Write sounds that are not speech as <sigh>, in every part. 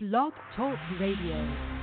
Blog Talk Radio.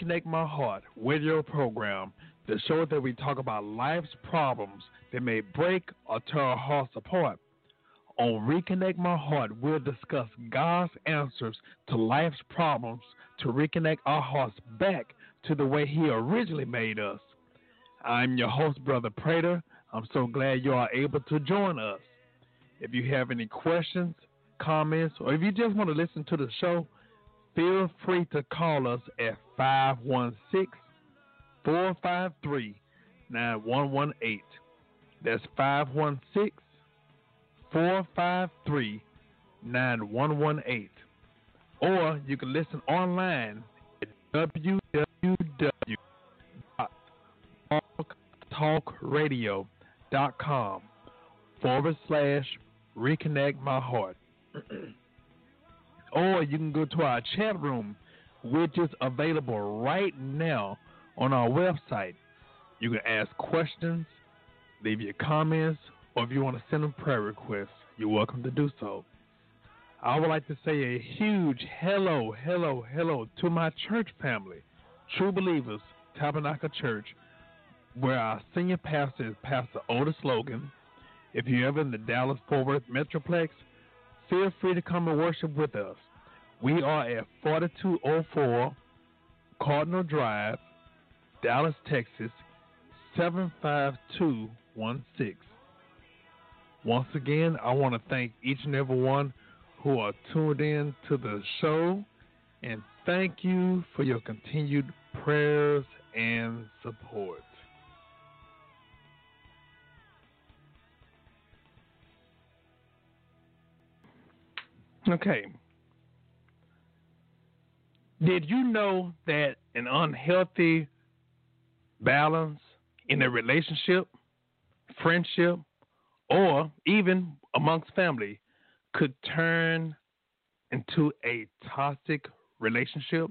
Reconnect My Heart radio program, the show that we talk about life's problems that may break or tear our hearts apart. On Reconnect My Heart, we'll discuss God's answers to life's problems to reconnect our hearts back to the way He originally made us. I'm your host, Brother Prater. I'm so glad you are able to join us. If you have any questions, comments, or if you just want to listen to the show, feel free to call us at 516 453 9118. That's 516 453 9118. Or you can listen online at www.talkradio.com forward slash reconnect my heart. <clears throat> or you can go to our chat room, which is available right now on our website. You can ask questions, leave your comments, or if you want to send a prayer request, you're welcome to do so. I would like to say a huge hello, hello, hello to my church family, True Believers Tabernacle Church, where our senior pastor is Pastor Otis Logan. If you're ever in the Dallas Fort Worth Metroplex, feel free to come and worship with us. We are at 4204 Cardinal Drive, Dallas, Texas 75216. Once again, I want to thank each and every one who are tuned in to the show and thank you for your continued prayers and support. Okay. Did you know that an unhealthy balance in a relationship, friendship, or even amongst family could turn into a toxic relationship?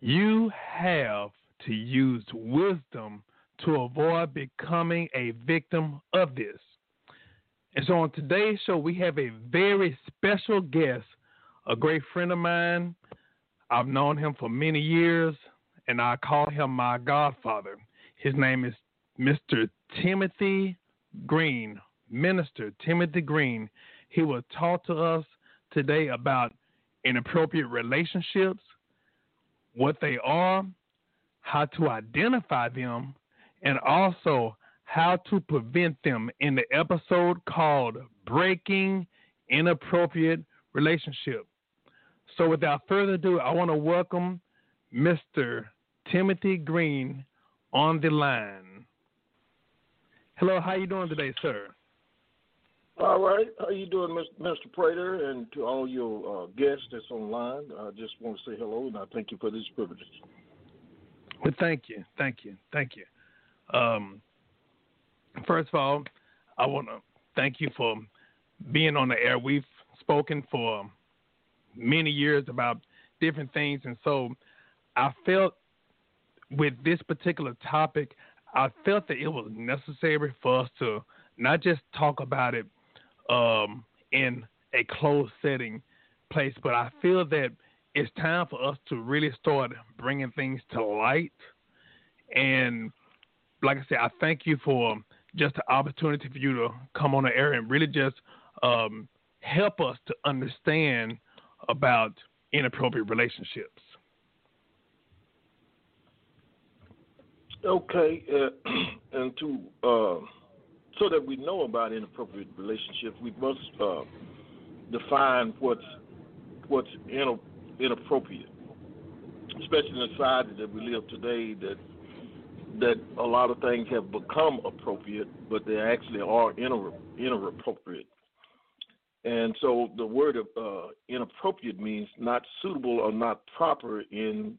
You have to use wisdom to avoid becoming a victim of this. And so on today's show, we have a very special guest, a great friend of mine. I've known him for many years, and I call him my godfather. His name is Mr. Timothy Green, Minister Timothy Green. He will talk to us today about inappropriate relationships, what they are, how to identify them, and also how to prevent them in the episode called Breaking Inappropriate Relationship. So without further ado, I want to welcome Mr. Timothy Green on the line. Hello, how you doing today, sir? All right. How you doing, Mr. Prater, and to all your uh, guests that's online? I just want to say hello, and I thank you for this privilege. Well, thank you, thank you, thank you. Um, first of all, I want to thank you for being on the air. We've spoken for many years about different things, and so I felt with this particular topic, I felt that it was necessary for us to not just talk about it um, in a closed setting place, but I feel that it's time for us to really start bringing things to light. And like I said, I thank you for just the opportunity for you to come on the air and really just um, help us to understand about inappropriate relationships. Okay, uh, <clears throat> and to uh, so that we know about inappropriate relationships, we must uh, define what's what's inappropriate, especially in the society that we live today. That that a lot of things have become appropriate, but they actually are inappropriate. And so the word of uh, inappropriate means not suitable or not proper in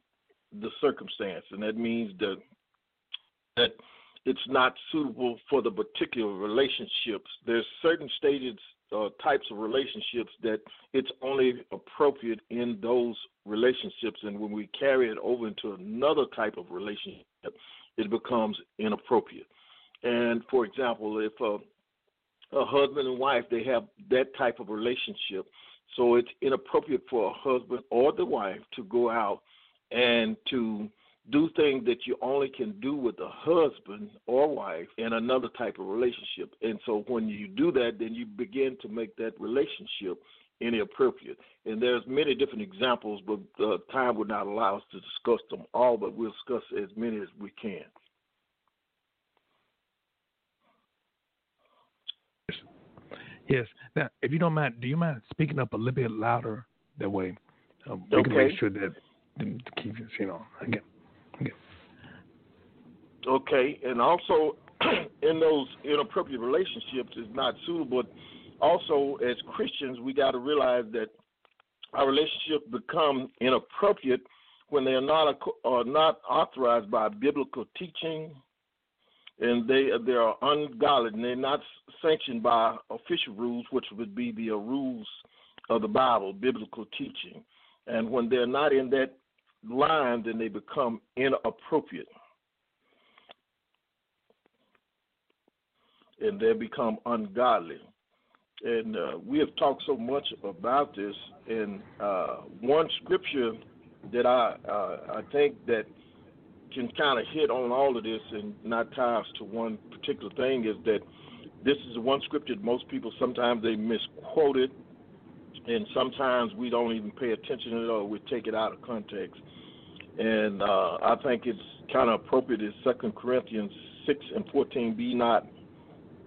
the circumstance, and that means that that it's not suitable for the particular relationships. There's certain stages, uh, types of relationships that it's only appropriate in those relationships, and when we carry it over into another type of relationship, it becomes inappropriate. And for example, if a, a husband and wife they have that type of relationship, so it's inappropriate for a husband or the wife to go out and to do things that you only can do with a husband or wife in another type of relationship. And so when you do that, then you begin to make that relationship inappropriate. And there's many different examples, but uh, time would not allow us to discuss them all, but we'll discuss as many as we can. Yes. Now, if you don't mind, do you mind speaking up a little bit louder? That way, um, we okay. can make sure that to keep you know again. Okay, okay, and also <clears throat> in those inappropriate relationships is not suitable. Also, as Christians, we got to realize that our relationships become inappropriate when they are not are not authorized by biblical teaching, and they they are ungodly, and they're not sanctioned by official rules, which would be the rules of the Bible, biblical teaching. And when they're not in that line, then they become inappropriate. And they become ungodly. And uh, we have talked so much about this. And uh, one scripture that I uh, I think that can kind of hit on all of this and not tie us to one particular thing is that this is one scripture that most people sometimes they misquote it and sometimes we don't even pay attention to it or we take it out of context and uh, I think it's kind of appropriate in Second Corinthians six and fourteen. Be not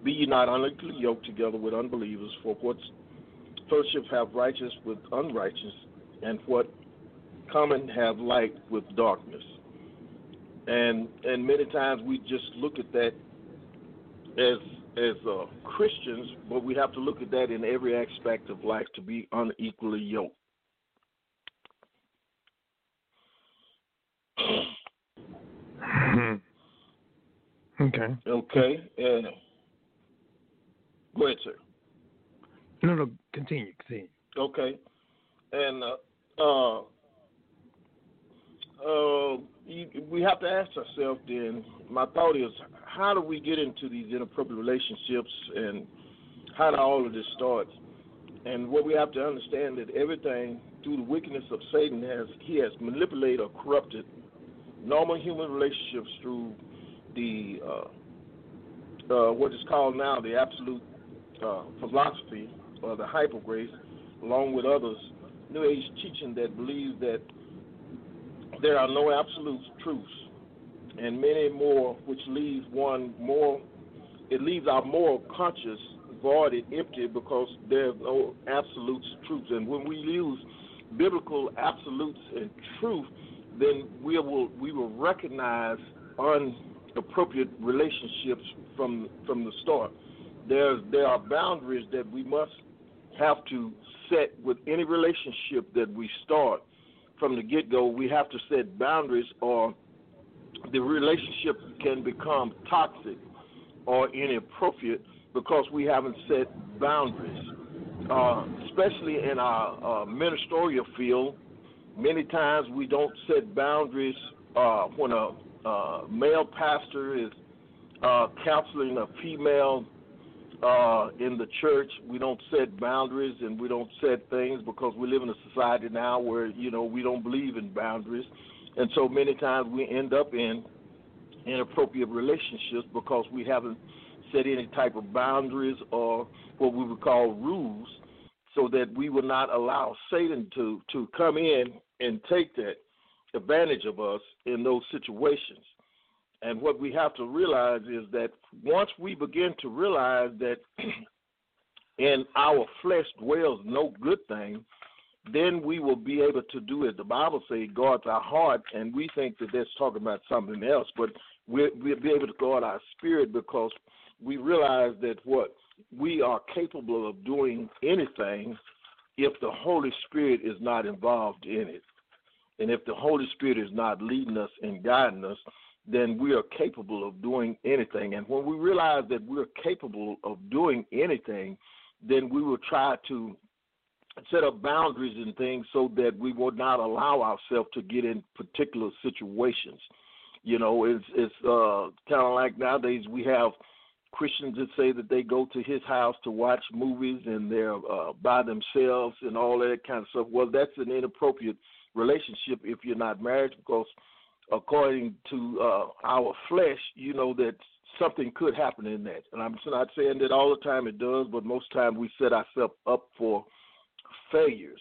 be ye not unequally yoked together with unbelievers. For what fellowship have righteous with unrighteous, and what common have light with darkness. And and many times we just look at that as as uh, Christians, but we have to look at that in every aspect of life to be unequally yoked. Hmm. Okay. Okay. And go ahead, sir. No, no. Continue. Continue. Okay. And uh, uh, you, we have to ask ourselves then. My thought is, how do we get into these inappropriate relationships, and how do all of this start? And what we have to understand that everything through the wickedness of Satan has he has manipulated or corrupted normal human relationships through the uh, uh, what is called now the absolute uh, philosophy or the hyper grace, along with others, New Age teaching that believes that there are no absolute truths, and many more, which leaves one more. It leaves our moral conscience void and empty because there's no absolute truths. And when we use biblical absolutes and truth, then we will we will recognize inappropriate relationships from from the start. There's there are boundaries that we must have to set with any relationship that we start from the get go. We have to set boundaries, or the relationship can become toxic or inappropriate because we haven't set boundaries. Uh, especially in our uh, ministerial field, many times we don't set boundaries uh, when a uh, male pastor is uh, counseling a female uh, in the church. We don't set boundaries and we don't set things because we live in a society now where you know we don't believe in boundaries, and so many times we end up in inappropriate relationships because we haven't set any type of boundaries or what we would call rules, so that we will not allow Satan to to come in and take that advantage of us in those situations. And what we have to realize is that once we begin to realize that <clears throat> in our flesh dwells no good thing, then we will be able to do it. The Bible says guards our heart, and we think that that's talking about something else, but we'll, we'll be able to guard our spirit because we realize that what we are capable of doing anything if the Holy Spirit is not involved in it. And if the Holy Spirit is not leading us and guiding us, then we are capable of doing anything. And when we realize that we're capable of doing anything, then we will try to set up boundaries and things so that we will not allow ourselves to get in particular situations. You know, it's it's uh, kind of like nowadays we have Christians that say that they go to his house to watch movies and they're uh, by themselves and all that kind of stuff. Well, that's an inappropriate relationship if you're not married because according to uh, our flesh, you know that something could happen in that. And I'm not saying that all the time it does, but most time we set ourselves up for failures.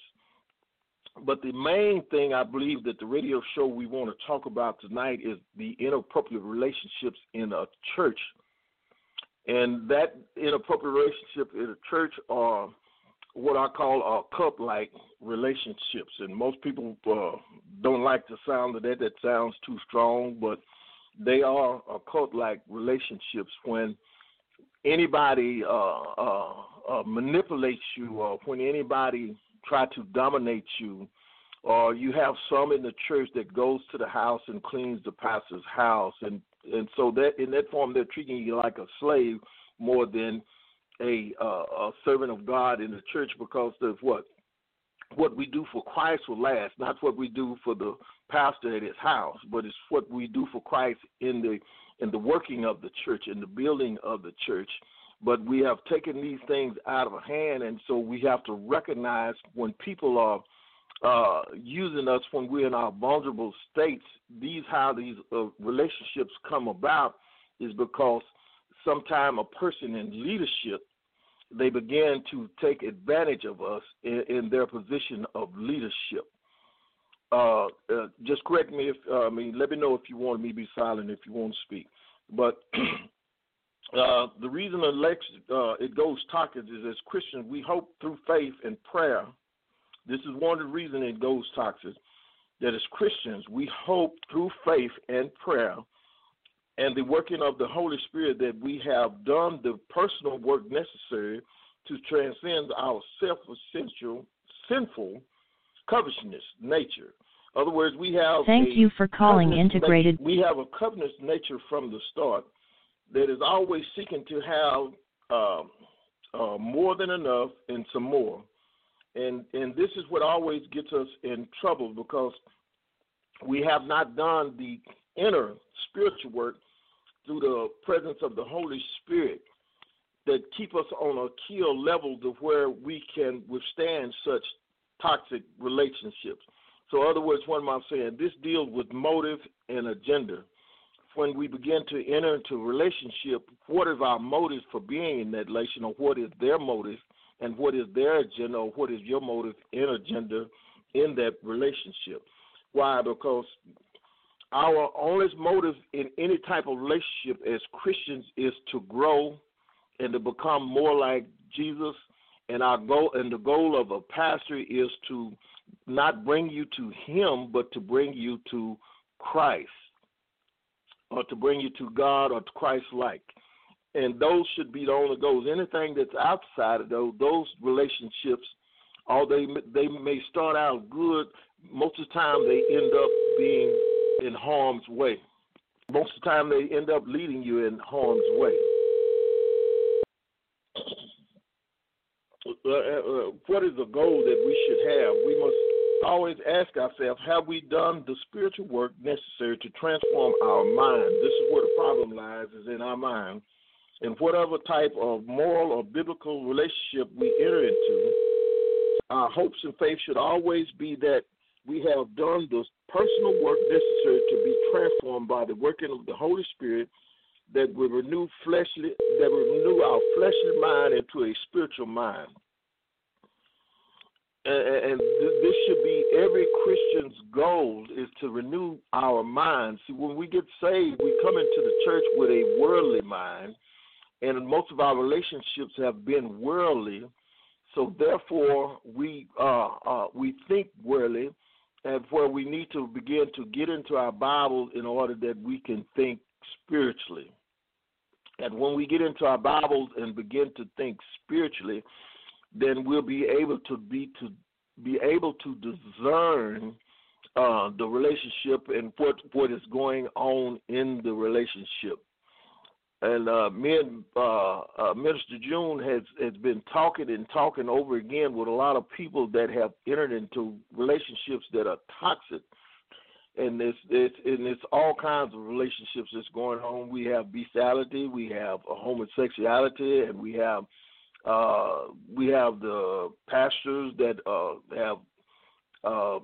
But the main thing I believe that the radio show we want to talk about tonight is the inappropriate relationships in a church. And that inappropriate relationship in a church are what I call a cup like relationships. And most people uh, don't like the sound of that. That sounds too strong, but they are a cult like relationships when anybody uh, uh, uh, manipulates you or when anybody try to dominate you or you have some in the church that goes to the house and cleans the pastor's house and and so that in that form they're treating you like a slave more than a, uh, a servant of God in the church because of what what we do for Christ will last, not what we do for the pastor at his house, but it's what we do for Christ in the in the working of the church, in the building of the church. But we have taken these things out of hand, and so we have to recognize when people are uh, using us when we're in our vulnerable states. These how these uh, relationships come about is because sometime a person in leadership they began to take advantage of us in, in their position of leadership. Uh, uh, just correct me if uh, I mean let me know if you want me to be silent if you want to speak. But <clears throat> uh, the reason election, uh, it goes toxic is as Christians we hope through faith and prayer. This is one of the reasons it goes toxic. That as Christians we hope through faith and prayer and the working of the Holy Spirit that we have done the personal work necessary to transcend our self-essential, sinful covetousness nature. In other words, we have. Thank you for calling Integrated. We have a covetous nature from the start that is always seeking to have uh, uh, more than enough and some more. And and this is what always gets us in trouble because we have not done the inner spiritual work through the presence of the Holy Spirit that keep us on a kill level to where we can withstand such toxic relationships. So, in other words, what am I saying? This deals with motive and agenda. When we begin to enter into a relationship, what is our motive for being in that relation, or what is their motive, and what is their agenda, or what is your motive and agenda in that relationship? Why? Because our only motive in any type of relationship as Christians is to grow and to become more like Jesus. And our goal and the goal of a pastor is to not bring you to him, but to bring you to Christ. Or to bring you to God or to Christ like. And those should be the only goals. Anything that's outside of those those relationships, although they they may start out good, most of the time they end up being in harm's way. Most of the time they end up leading you in harm's way. Uh, uh, what is the goal that we should have? We must always ask ourselves, have we done the spiritual work necessary to transform our mind? This is where the problem lies, is in our mind. And whatever type of moral or biblical relationship we enter into, our hopes and faith should always be that we have done the personal work necessary to be transformed by the working of the Holy Spirit that will renew fleshly that will renew our fleshly mind into a spiritual mind. And, this should be every Christian's goal is to renew our minds. See, when we get saved, we come into the church with a worldly mind, and most of our relationships have been worldly. So therefore, we uh, uh, we think worldly, and where we need to begin to get into our Bible in order that we can think spiritually. And when we get into our Bibles and begin to think spiritually, then we'll be able to be to be able to discern uh, the relationship and what what is going on in the relationship. And uh, me and uh, uh, Minister June has has been talking and talking over again with a lot of people that have entered into relationships that are toxic and it's it's and it's all kinds of relationships that's going on. We have bestiality, we have homosexuality, and we have uh, we have the pastors that uh, have uh,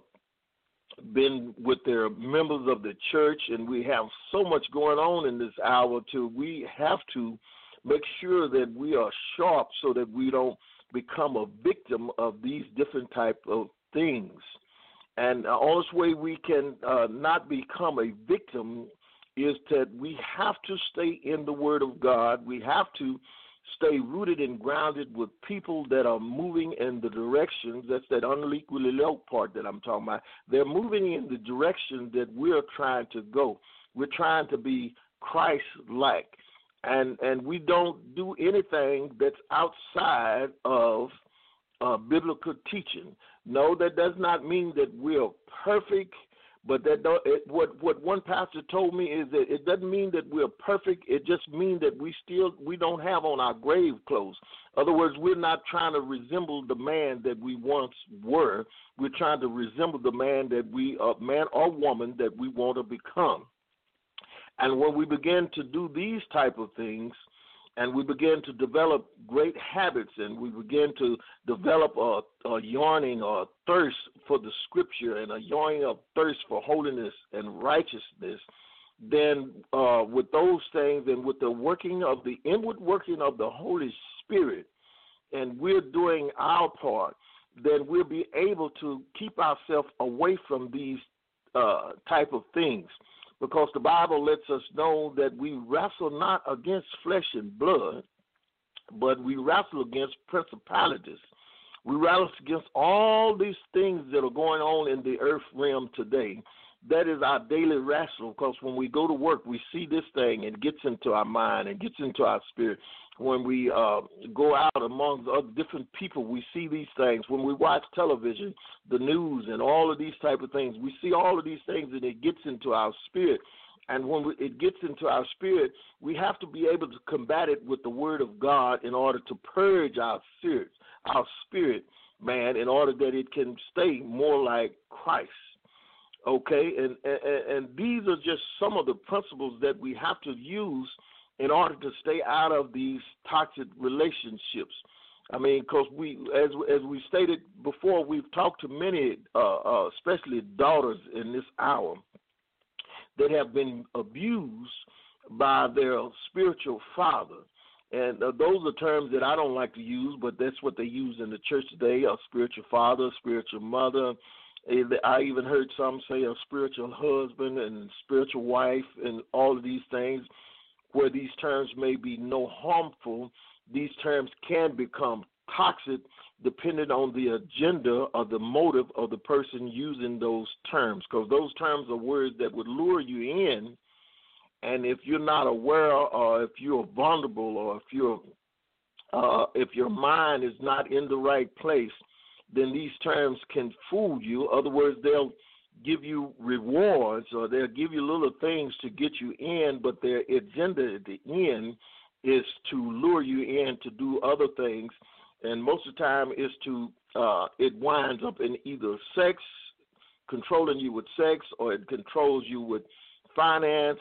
been with their members of the church, and we have so much going on in this hour. too. we have to make sure that we are sharp so that we don't become a victim of these different type of things. And the only way we can uh, not become a victim is that we have to stay in the Word of God. We have to stay rooted and grounded with people that are moving in the directions. That's that unequally low part that I'm talking about. They're moving in the direction that we're trying to go. We're trying to be Christ-like, and and we don't do anything that's outside of uh, biblical teaching. No, that does not mean that we're perfect. But that it, what what one pastor told me is that it doesn't mean that we're perfect. It just means that we still we don't have on our grave clothes. In other words, we're not trying to resemble the man that we once were. We're trying to resemble the man that we, uh, man or woman, that we want to become. And when we begin to do these type of things, and we begin to develop great habits and we begin to develop a, a yearning or a thirst for the scripture and a yearning of thirst for holiness and righteousness, then uh, with those things and with the working of the inward working of the Holy Spirit, and we're doing our part, then we'll be able to keep ourselves away from these uh, type of things because the Bible lets us know that we wrestle not against flesh and blood, but we wrestle against principalities. We wrestle against all these things that are going on in the earth realm today. That is our daily wrestle because when we go to work, we see this thing and it gets into our mind and gets into our spirit when we uh, go out among other different people, we see these things. When we watch television, the news, and all of these type of things, we see all of these things, and it gets into our spirit. And when we, it gets into our spirit, we have to be able to combat it with the Word of God in order to purge our spirit, our spirit, man, in order that it can stay more like Christ. Okay, and, and and these are just some of the principles that we have to use in order to stay out of these toxic relationships. I mean, because we, as as we stated before, we've talked to many, uh, uh, especially daughters in this hour, that have been abused by their spiritual father. And uh, those are terms that I don't like to use, but that's what they use in the church today: a spiritual father, spiritual mother, I even heard some say a spiritual husband and spiritual wife and all of these things where these terms may be no harmful, these terms can become toxic depending on the agenda or the motive of the person using those terms because those terms are words that would lure you in. And if you're not aware or if you're vulnerable or if you're uh, if your mind is not in the right place then these terms can fool you. Other words, they'll give you rewards or they'll give you little things to get you in, but their agenda at the end is to lure you in to do other things, and most of the time is to uh, it winds up in either sex, controlling you with sex, or it controls you with finance,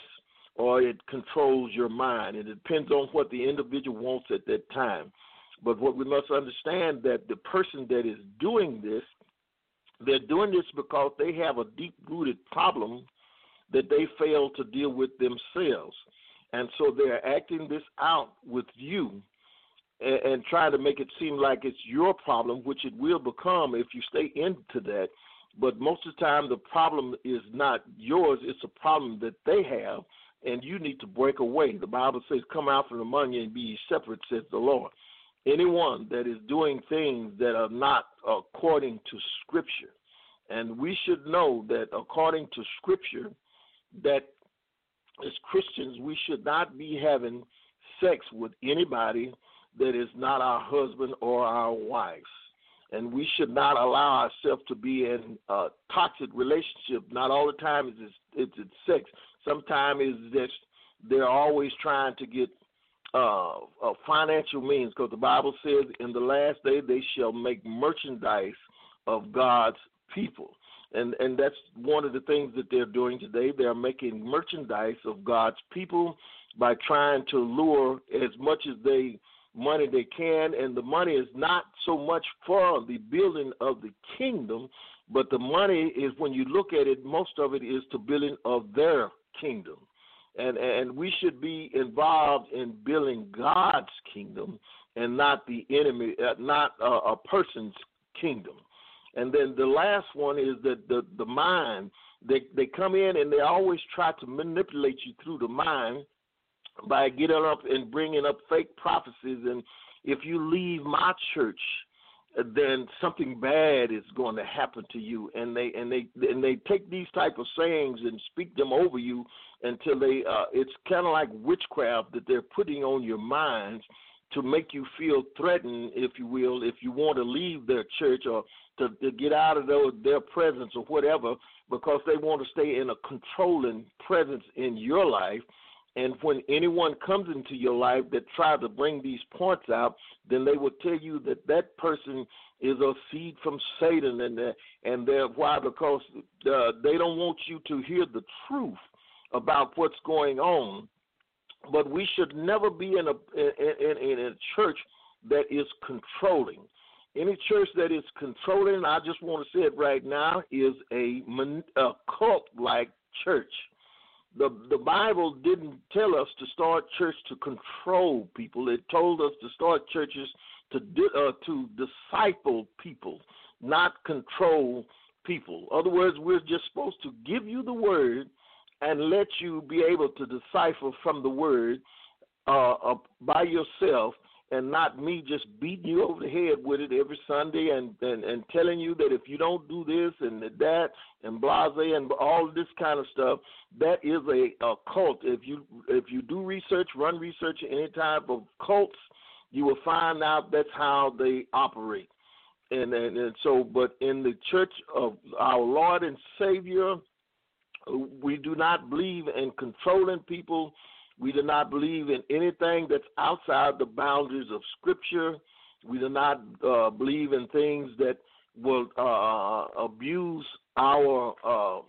or it controls your mind. It depends on what the individual wants at that time. But what we must understand that the person that is doing this, they're doing this because they have a deep rooted problem that they fail to deal with themselves. And so they're acting this out with you and, and trying to make it seem like it's your problem, which it will become if you stay into that. But most of the time, the problem is not yours, it's a problem that they have, and you need to break away. The Bible says, Come out from among you and be separate, says the Lord anyone that is doing things that are not according to Scripture. And we should know that according to Scripture, that as Christians, we should not be having sex with anybody that is not our husband or our wife. And we should not allow ourselves to be in a toxic relationship. Not all the time is it's, it's sex. Sometimes it's just they're always trying to get uh, uh, financial means, because the Bible says, "In the last day they shall make merchandise of God's people," and and that's one of the things that they're doing today. They're making merchandise of God's people by trying to lure as much as they money they can, and the money is not so much for the building of the kingdom, but the money is when you look at it, most of it is to building of their kingdom and and we should be involved in building God's kingdom and not the enemy, uh, not a, a person's kingdom. And then the last one is that the the mind. They they come in and they always try to manipulate you through the mind by getting up and bringing up fake prophecies. And if you leave my church, then something bad is going to happen to you. And they and they and they take these type of sayings and speak them over you until they uh it's kind of like witchcraft that they're putting on your minds to make you feel threatened if you will if you want to leave their church or to, to get out of their, their presence or whatever because they want to stay in a controlling presence in your life and when anyone comes into your life that tries to bring these points out, then they will tell you that that person is a seed from Satan, and uh, and they're why because uh, they don't want you to hear the truth about what's going on. But we should never be in a in, in, in a church that is controlling. Any church that is controlling, I just want to say it right now, is a, a cult like church the the Bible didn't tell us to start church to control people. It told us to start churches to uh, to disciple people, not control people. In other words, we're just supposed to give you the word and let you be able to decipher from the word uh, uh, by yourself and not me just beating you over the head with it every Sunday and, and, and telling you that if you don't do this and that and blase and all this kind of stuff, that is a, a cult. If you if you do research, run research any type of cults, you will find out that's how they operate. And, and and so, but in the Church of our Lord and Savior, we do not believe in controlling people we do not believe in anything that's outside the boundaries of Scripture. We do not uh, believe in things that will uh, abuse our uh,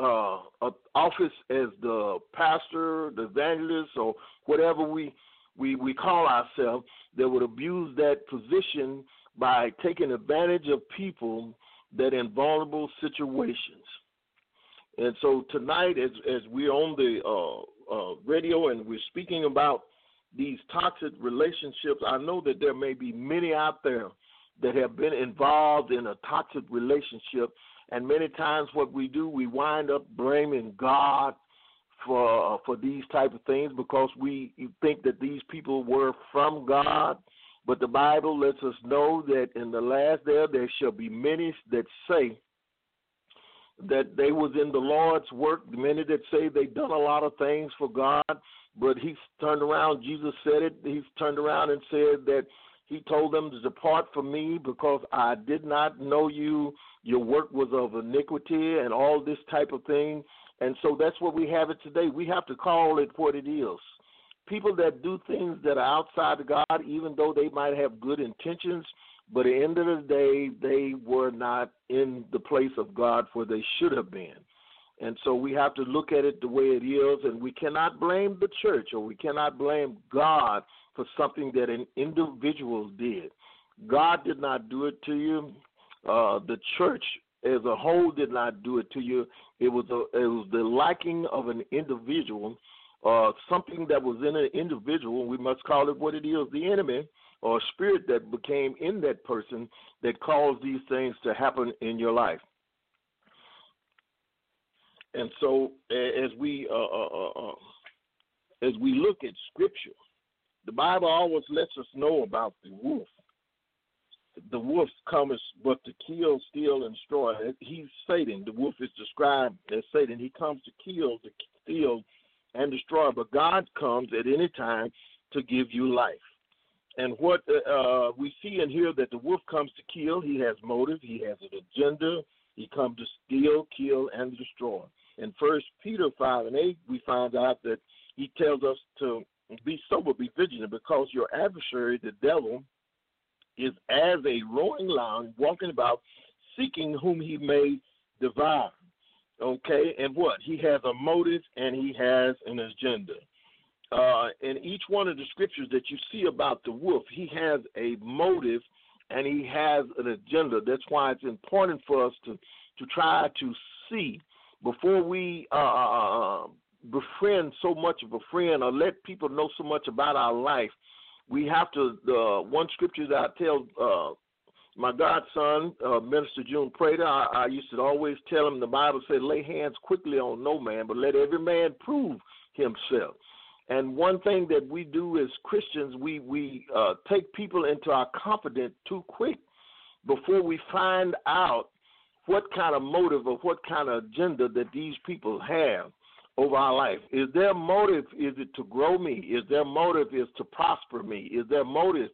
uh, office as the pastor, the evangelist, or whatever we we we call ourselves, that would abuse that position by taking advantage of people that in vulnerable situations. And so tonight, as as we're on the uh, radio and we're speaking about these toxic relationships, I know that there may be many out there that have been involved in a toxic relationship, and many times what we do, we wind up blaming God for uh, for these type of things because we think that these people were from God. But the Bible lets us know that in the last day there shall be many that say that they was in the Lord's work, many that say they done a lot of things for God, but he's turned around, Jesus said it, he's turned around and said that he told them to depart from me because I did not know you, your work was of iniquity and all this type of thing. And so that's what we have it today. We have to call it what it is. People that do things that are outside of God, even though they might have good intentions, but at the end of the day, they were not in the place of God where they should have been. And so we have to look at it the way it is, and we cannot blame the church or we cannot blame God for something that an individual did. God did not do it to you. Uh, the church as a whole did not do it to you. It was a, it was the lacking of an individual, uh, something that was in an individual. We must call it what it is: the enemy or spirit that became in that person that caused these things to happen in your life. And so, as we uh, uh, uh, uh, as we look at Scripture, the Bible always lets us know about the wolf. The wolf comes but to kill, steal, and destroy. He's Satan. The wolf is described as Satan. He comes to kill, to steal, and destroy. But God comes at any time to give you life. And what uh, we see and hear that the wolf comes to kill, he has motive, he has an agenda, he comes to steal, kill, and destroy. In First Peter five and eight, we find out that he tells us to be sober, be vigilant, because your adversary, the devil, is as a roaring lion walking about, seeking whom he may devour. Okay, and what? He has a motive and he has an agenda uh, in each one of the scriptures that you see about the wolf, he has a motive and he has an agenda. That's why it's important for us to to try to see before we uh, uh, uh, befriend so much of a friend or let people know so much about our life. We have to. The one scripture that I tell uh, my godson, uh, Minister June Prater, I, I used to always tell him the Bible said, "Lay hands quickly on no man, but let every man prove himself." And one thing that we do as Christians, we we uh, take people into our confidence too quick before we find out what kind of motive or what kind of agenda that these people have over our life. Is their motive is it to grow me? Is their motive is to prosper me? Is their motive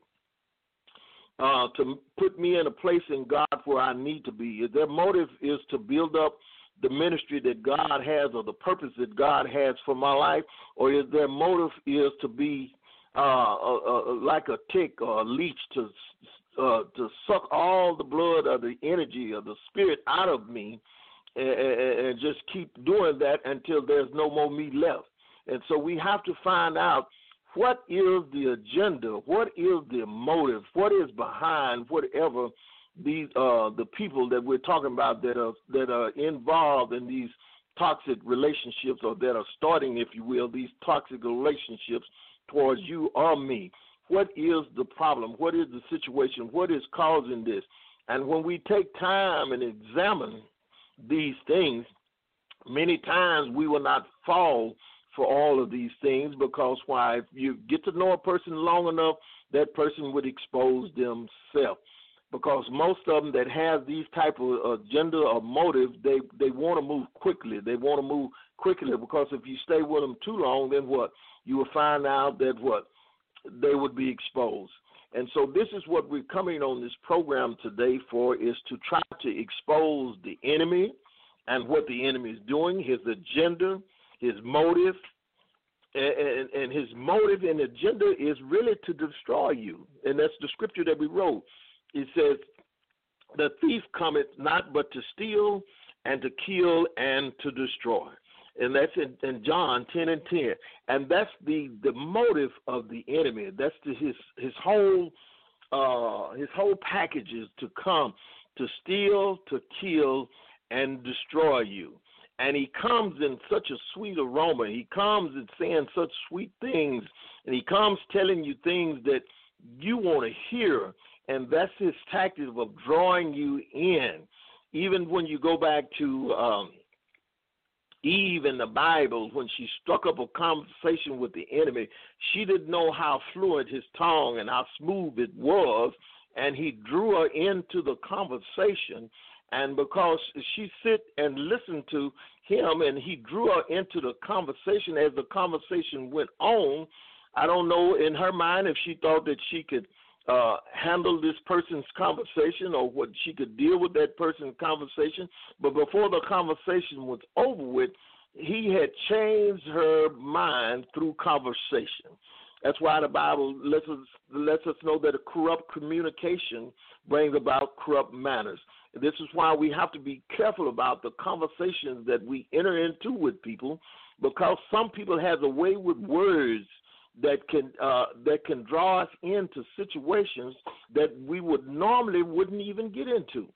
uh, to put me in a place in God where I need to be? Is their motive is to build up the ministry that God has or the purpose that God has for my life, or is their motive is to be uh, like a tick or a leech to uh, to suck all the blood or the energy or the spirit out of me, and, and just keep doing that until there's no more me left. And so we have to find out what is the agenda, what is the motive, what is behind whatever these uh the people that we're talking about that are that are involved in these toxic relationships or that are starting, if you will, these toxic relationships towards you or me. What is the problem? What is the situation? What is causing this? And when we take time and examine these things, many times we will not fall for all of these things because why? If you get to know a person long enough, that person would expose themselves because most of them that have these type of uh, agenda or motive, they they want to move quickly. They want to move quickly because if you stay with them too long, then what? You will find out that what they would be exposed. And so this is what we're coming on this program today for is to try to expose the enemy and what the enemy is doing, his agenda, his motive, and, and, his motive and agenda is really to destroy you. And that's the scripture that we wrote it says, The thief cometh not but to steal and to kill and to destroy. And that's in, in John 10 and 10. And that's the, the motive of the enemy. That's the, his his whole uh, his whole package is to come to steal, to kill, and destroy you. And he comes in such a sweet aroma. He comes and saying such sweet things, and he comes telling you things that you want to hear. And that's his tactic of drawing you in. Even when you go back to um, Eve in the Bible, when she struck up a conversation with the enemy, she didn't know how fluent his tongue and how smooth it was, and he drew her into the conversation. And because she sit and listened to him, and he drew her into the conversation as the conversation went on, I don't know in her mind if she thought that she could uh, handle this person's conversation or what she could deal with that person's conversation. But before the conversation was over with, he had changed her mind through conversation. That's why the Bible lets us lets us know that a corrupt communication brings about corrupt manners. This is why we have to be careful about the conversations that we enter into with people, because some people have a way with words that can uh, that can draw us into situations that we would normally wouldn't even get into.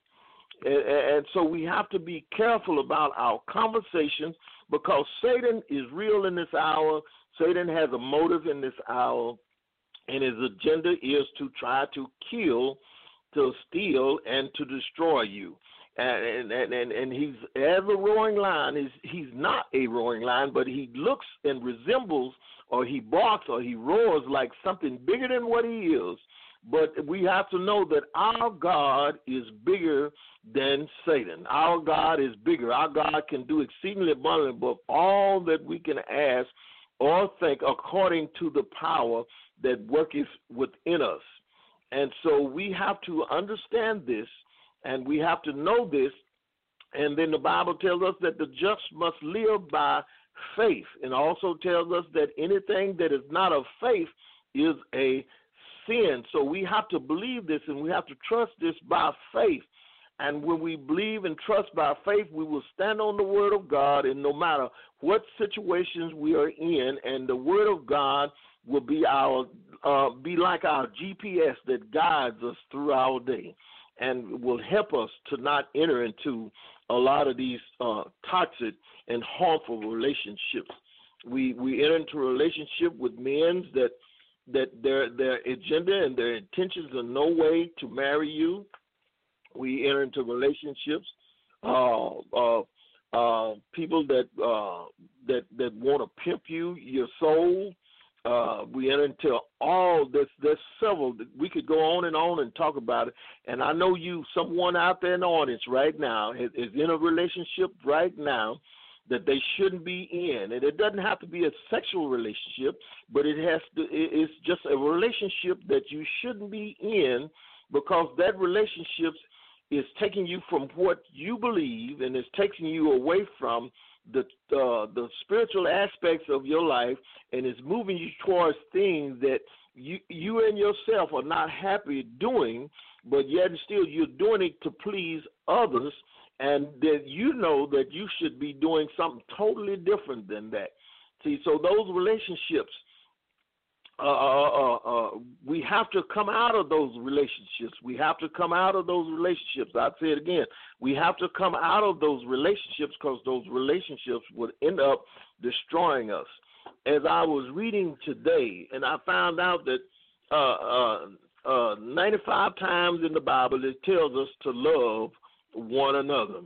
And, so we have to be careful about our conversations because Satan is real in this hour. Satan has a motive in this hour, and his agenda is to try to kill, to steal, and to destroy you. And and and, and he's as a roaring lion. He's he's not a roaring lion, but he looks and resembles or he barks or he roars like something bigger than what he is. But we have to know that our God is bigger than Satan. Our God is bigger. Our God can do exceedingly abundantly above all that we can ask or think according to the power that worketh within us. And so we have to understand this and we have to know this. And then the Bible tells us that the just must live by faith, and also tells us that anything that is not of faith is a sin. So we have to believe this and we have to trust this by faith. And when we believe and trust by faith, we will stand on the word of God, and no matter what situations we are in, and the word of God will be our uh, be like our GPS that guides us through our day, and will help us to not enter into a lot of these uh, toxic and harmful relationships. We we enter into a relationship with men that that their their agenda and their intentions are no way to marry you. We enter into relationships, uh, uh, uh, people that uh, that that want to pimp you, your soul. Uh, we enter into all this. There's several. We could go on and on and talk about it. And I know you, someone out there in the audience right now, is, is in a relationship right now that they shouldn't be in. And it doesn't have to be a sexual relationship, but it has to it's just a relationship that you shouldn't be in because that relationship is taking you from what you believe and is taking you away from the uh, the spiritual aspects of your life and is moving you towards things that you you and yourself are not happy doing, but yet still you're doing it to please others and that you know that you should be doing something totally different than that. See, so those relationships, uh, uh, uh, we have to come out of those relationships. We have to come out of those relationships. I'd say it again. We have to come out of those relationships because those relationships would end up destroying us. As I was reading today, and I found out that uh, uh, 95 times in the Bible it tells us to love one another.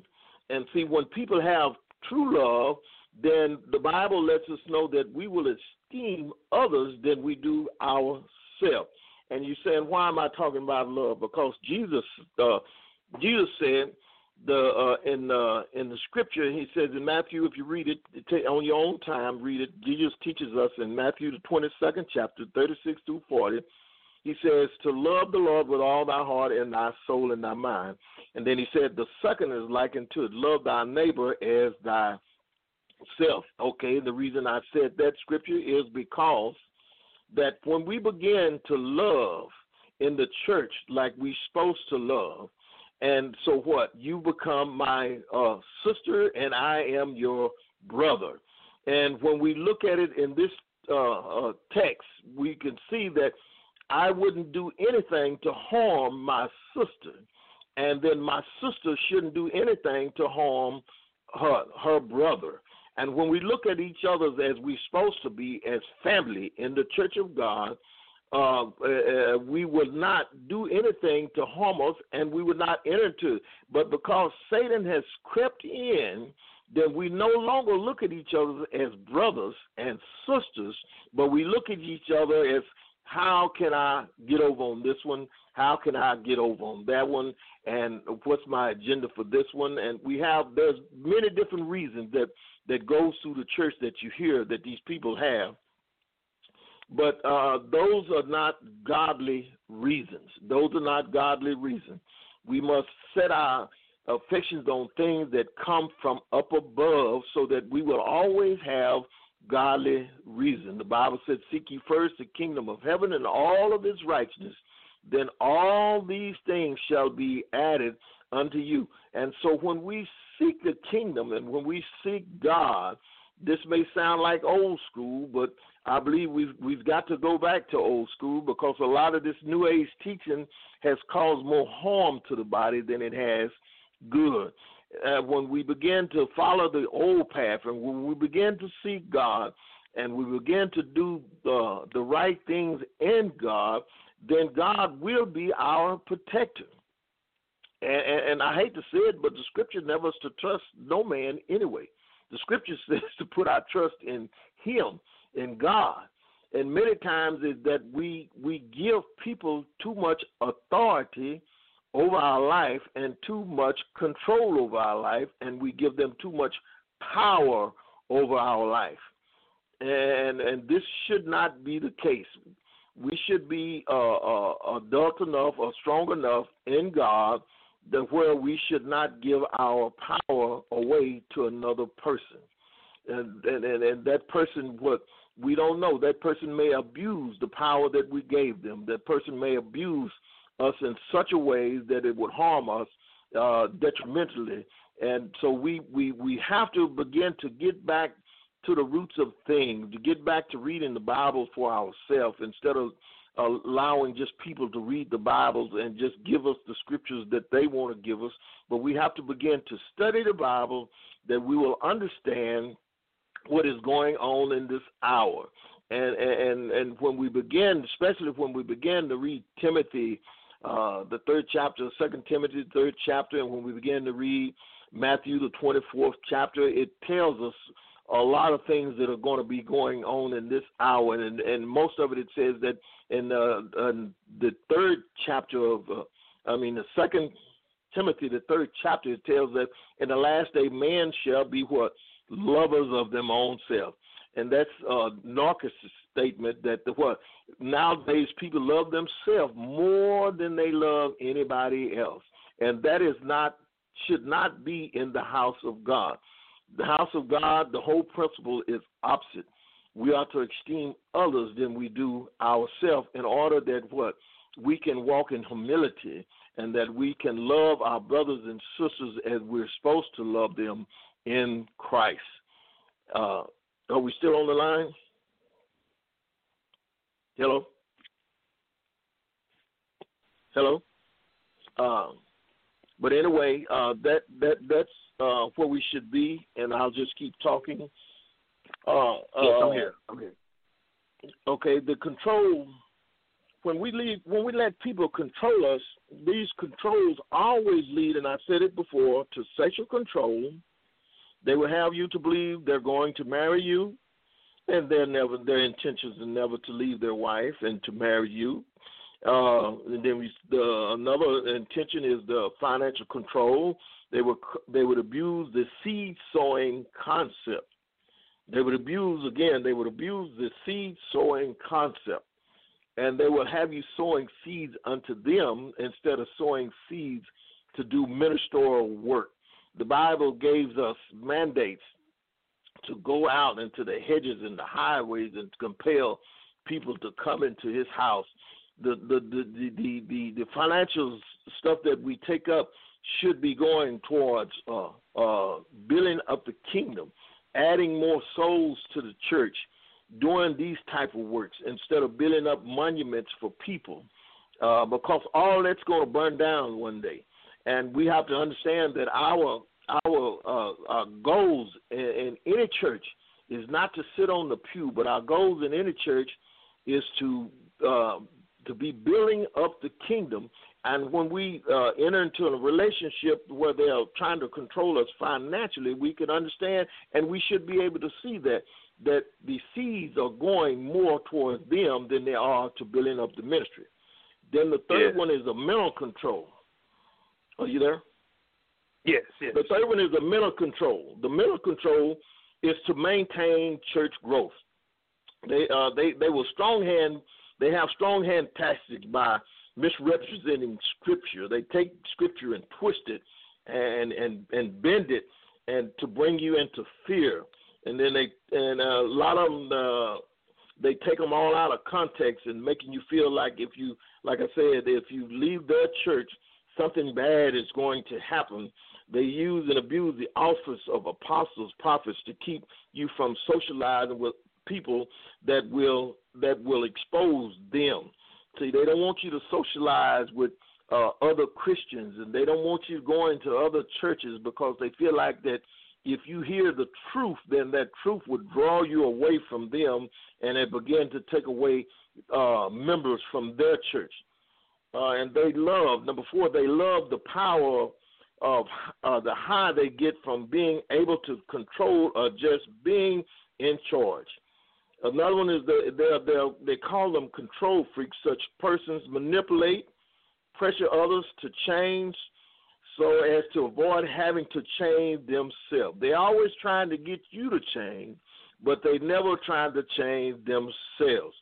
And see, when people have true love, then the Bible lets us know that we will esteem others than we do ourselves. And you're saying, why am I talking about love? Because Jesus, uh, Jesus said the uh, in uh, in the scripture, he says in Matthew, if you read it on your own time, read it. Jesus teaches us in Matthew the 22nd chapter, 36 through 40 he says to love the Lord with all thy heart and thy soul and thy mind. And then he said the second is likened to it, love thy neighbor as thyself. Okay, the reason I said that scripture is because that when we begin to love in the church like we're supposed to love, And so what? You become my uh, sister, and I am your brother. And when we look at it in this uh, uh, text, we can see that I wouldn't do anything to harm my sister, and then my sister shouldn't do anything to harm her her brother. And when we look at each other as we're supposed to be as family in the Church of God, uh, uh, we would not do anything to harm us, and we would not enter into. But because Satan has crept in, then we no longer look at each other as brothers and sisters, but we look at each other as how can I get over on this one? How can I get over on that one? And what's my agenda for this one? And we have there's many different reasons that that goes through the church that you hear that these people have. But uh, those are not godly reasons. Those are not godly reasons. We must set our affections on things that come from up above so that we will always have godly reason. The Bible said, Seek ye first the kingdom of heaven and all of its righteousness, then all these things shall be added unto you. And so when we seek the kingdom and when we seek God, this may sound like old school, but I believe we've we've got to go back to old school because a lot of this new age teaching has caused more harm to the body than it has good. Uh, when we begin to follow the old path and when we begin to seek God and we begin to do the the right things in God, then God will be our protector. And, and, and I hate to say it, but the scripture never is to trust no man anyway. The scripture <laughs> says to put our trust in Him, in God. And many times is that we we give people too much authority over our life and too much control over our life, and we give them too much power over our life. And and this should not be the case. We should be uh, uh, adult enough or strong enough in God that where we should not give our power away to another person. And and, and, and that person what we don't know. That person may abuse the power that we gave them. That person may abuse us in such a way that it would harm us uh, detrimentally. And so we, we, we have to begin to get back to the roots of things, to get back to reading the Bible for ourselves instead of allowing just people to read the Bibles and just give us the scriptures that they want to give us. But we have to begin to study the Bible that we will understand what is going on in this hour. And and and when we begin, especially when we begin to read Timothy uh, the third chapter, Second Timothy, third chapter, and when we begin to read Matthew, the 24th chapter, it tells us a lot of things that are going to be going on in this hour, and and most of it it says that in, uh, in the third chapter of, uh, I mean the second Timothy, the third chapter, it tells that in the last day man shall be what? Lovers of them own self, and that's uh, Narcissus statement that the what? Nowadays people love themselves more than they love anybody else, and that is not should not be in the house of God. The house of God, the whole principle is opposite. We are to esteem others than we do ourselves in order that what we can walk in humility and that we can love our brothers and sisters as we're supposed to love them in Christ. Uh, are we still on the line? Hello? Hello? Um, but anyway, uh, that that that's uh, where we should be, and I'll just keep talking. Uh, yes, I'm uh, here. I'm here. Okay, the control when we leave when we let people control us, these controls always lead, and I've said it before, to sexual control. They will have you to believe they're going to marry you, and their never their intentions are never to leave their wife and to marry you. Uh, and then we, the, another intention is the financial control. They would they would abuse the seed sowing concept. They would abuse again. They would abuse the seed sowing concept, and they will have you sowing seeds unto them instead of sowing seeds to do ministerial work. The Bible gives us mandates to go out into the hedges and the highways and compel people to come into his house. The the the the, the, the financial stuff that we take up should be going towards uh, uh, building up the kingdom, adding more souls to the church, doing these type of works instead of building up monuments for people, uh, because all that's going to burn down one day, and we have to understand that our our, uh, our goals in, in any church is not to sit on the pew, but our goals in any church is to uh, to be building up the kingdom. And when we uh, enter into a relationship where they are trying to control us financially, we can understand, and we should be able to see that that the seeds are going more towards them than they are to building up the ministry. Then the third Yeah. one is a mental control. Are you there? Yes, yes. The third one is the mental control. The mental control is to maintain church growth. They uh, they they will strong hand. They have strong hand tactics by misrepresenting scripture. They take scripture and twist it and and and bend it and to bring you into fear. And then they and a lot of them uh, they take them all out of context and making you feel like if you like I said if you leave their church something bad is going to happen. They use and abuse the office of apostles, prophets to keep you from socializing with people that will that will expose them. See, they don't want you to socialize with uh, other Christians, and they don't want you going to other churches because they feel like that if you hear the truth, then that truth would draw you away from them, and it begin to take away uh, members from their church uh, and they love number four. They love the power of uh, the high they get from being able to control or just being in charge. Another one is the, they they they call them control freaks. Such persons manipulate, pressure others to change, so as to avoid having to change themselves. They're always trying to get you to change, but they never trying to change themselves.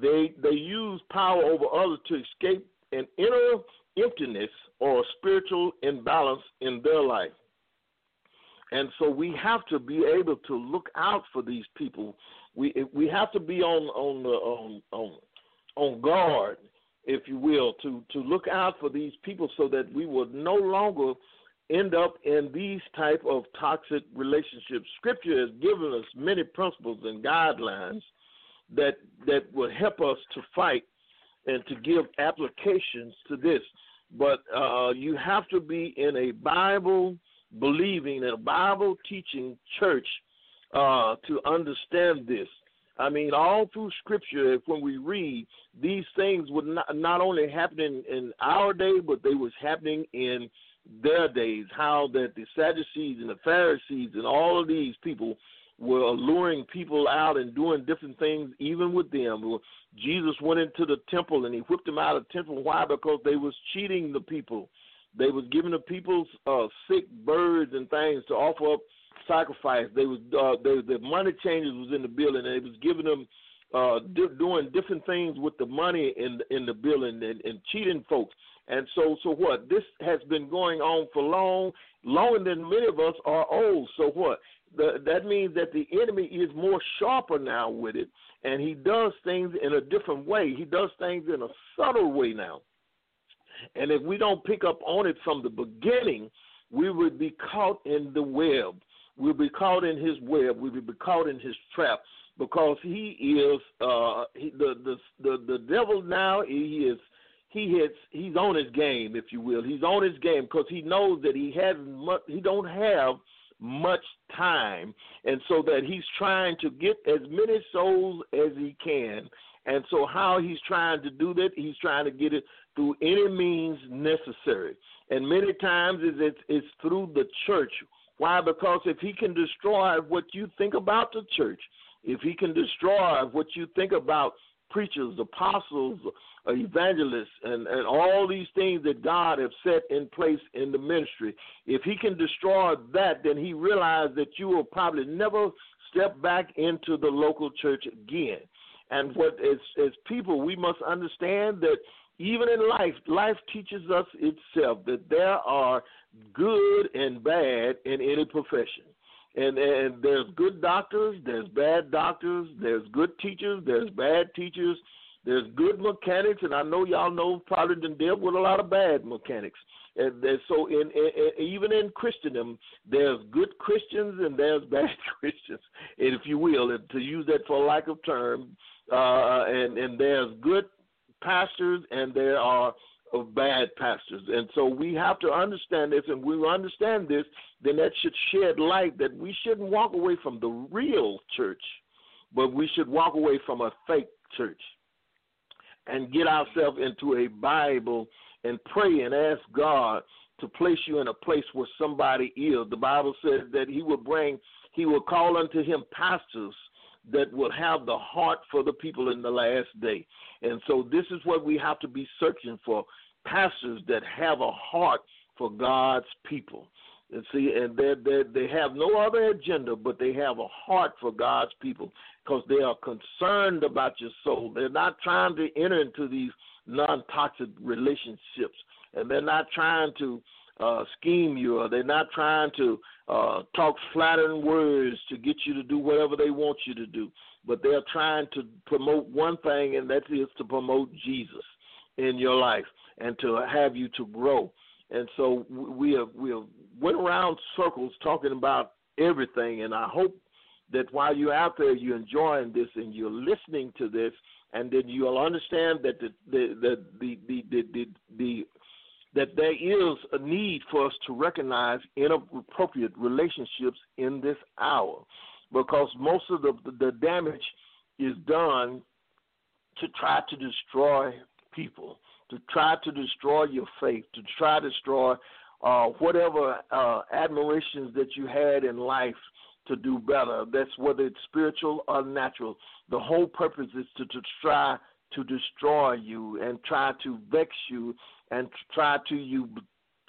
They they use power over others to escape an inner emptiness or spiritual imbalance in their life. And so we have to be able to look out for these people. We we have to be on on the on on on guard, if you will, to to look out for these people so that we will no longer end up in these type of toxic relationships. Scripture has given us many principles and guidelines that that will help us to fight and to give applications to this. But uh, you have to be in a Bible believing, in a Bible teaching church uh, to understand this. I mean, all through Scripture, when we read, these things were not, not only happening in our day, but they was happening in their days. How that the Sadducees and the Pharisees and all of these people were alluring people out and doing different things, even with them. Jesus went into the temple and he whipped them out of the temple. Why? Because they was cheating the people. They was giving the people uh, sick birds and things to offer up sacrifice. They was uh, they, the money changers was in the building and they was giving them uh, di- doing different things with the money in in the building and, and cheating folks. And so so what? This has been going on for long, longer than many of us are old. So what? The, that means that the enemy is more sharper now with it, and he does things in a different way. He does things in a subtle way now. And if we don't pick up on it from the beginning, we would be caught in the web. We'll be caught in his web. We will be caught in his trap because he is uh, he, the, the the the devil now. He is he hits he's on his game, if you will. He's on his game because he knows that he has much. He don't have much time, and so that he's trying to get as many souls as he can. And so, how he's trying to do that, he's trying to get it through any means necessary. And many times, it's, it's through the church. Why? Because if he can destroy what you think about the church, if he can destroy what you think about preachers, apostles, evangelists, and, and all these things that God has set in place in the ministry, if he can destroy that, then he realized that you will probably never step back into the local church again. And what as as people we must understand that even in life, life teaches us itself that there are good and bad in any profession. And and there's good doctors, there's bad doctors, there's good teachers, there's bad teachers, There's good mechanics, and I know y'all know probably done dealt with a lot of bad mechanics. And, and so, in, in, even in Christendom, there's good Christians and there's bad <laughs> Christians, if you will, to use that for lack of term. Uh, and and there's good pastors and there are bad pastors. And so we have to understand this, and we understand this, then that should shed light that we shouldn't walk away from the real church, but we should walk away from a fake church and get ourselves into a Bible and pray and ask God to place you in a place where somebody is. The Bible says that He will bring, He will call unto Him pastors that will have the heart for the people in the last day. And so this is what we have to be searching for pastors that have a heart for God's people. And see, and they they they have no other agenda, but they have a heart for God's people because they are concerned about your soul. They're not trying to enter into these non-toxic relationships, and they're not trying to uh, scheme you, or they're not trying to uh, talk flattering words to get you to do whatever they want you to do. But they're trying to promote one thing, and that is to promote Jesus in your life and to have you to grow. And so we have we have went around circles talking about everything, and I hope that while you're out there, you're enjoying this and you're listening to this, and then you'll understand that the the the the the, the, the, the that there is a need for us to recognize inappropriate relationships in this hour because most of the, the damage is done to try to destroy people, to try to destroy your faith, to try to destroy uh, whatever uh, admirations that you had in life to do better. That's whether it's spiritual or natural. The whole purpose is to, to try to destroy you and try to vex you and try to you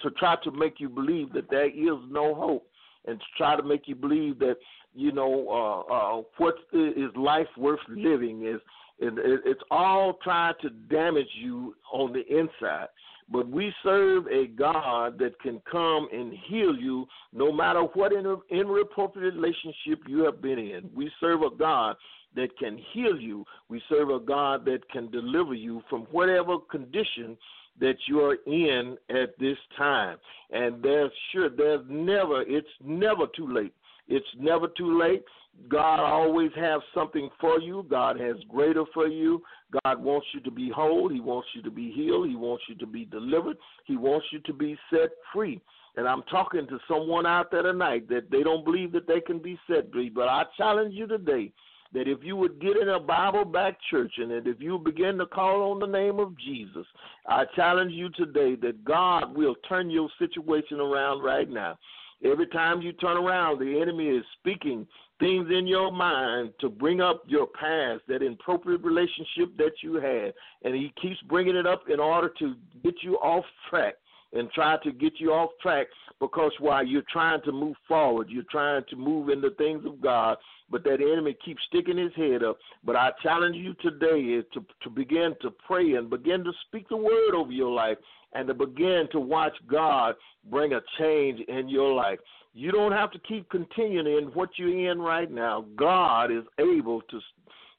to try to make you believe that there is no hope and to try to make you believe that you know uh, uh, what is life worth living is and it's all trying to damage you on the inside. But we serve a God that can come and heal you no matter what in inappropriate relationship you have been in. We serve a God that can heal you. We serve a God that can deliver you from whatever condition that you are in at this time. And there's sure there's never it's never too late. It's never too late. God always has something for you. God has greater for you. God wants you to be whole. He wants you to be healed. He wants you to be delivered. He wants you to be set free. And I'm talking to someone out there tonight that they don't believe that they can be set free. But I challenge you today that if you would get in a Bible back church and that if you begin to call on the name of Jesus, I challenge you today that God will turn your situation around right now. Every time you turn around, the enemy is speaking things in your mind to bring up your past, that inappropriate relationship that you had, and he keeps bringing it up in order to get you off track and try to get you off track because while you're trying to move forward, you're trying to move in the things of God, but that enemy keeps sticking his head up. But I challenge you today is to, to begin to pray and begin to speak the word over your life and to begin to watch God bring a change in your life. You don't have to keep continuing in what you're in right now. God is able to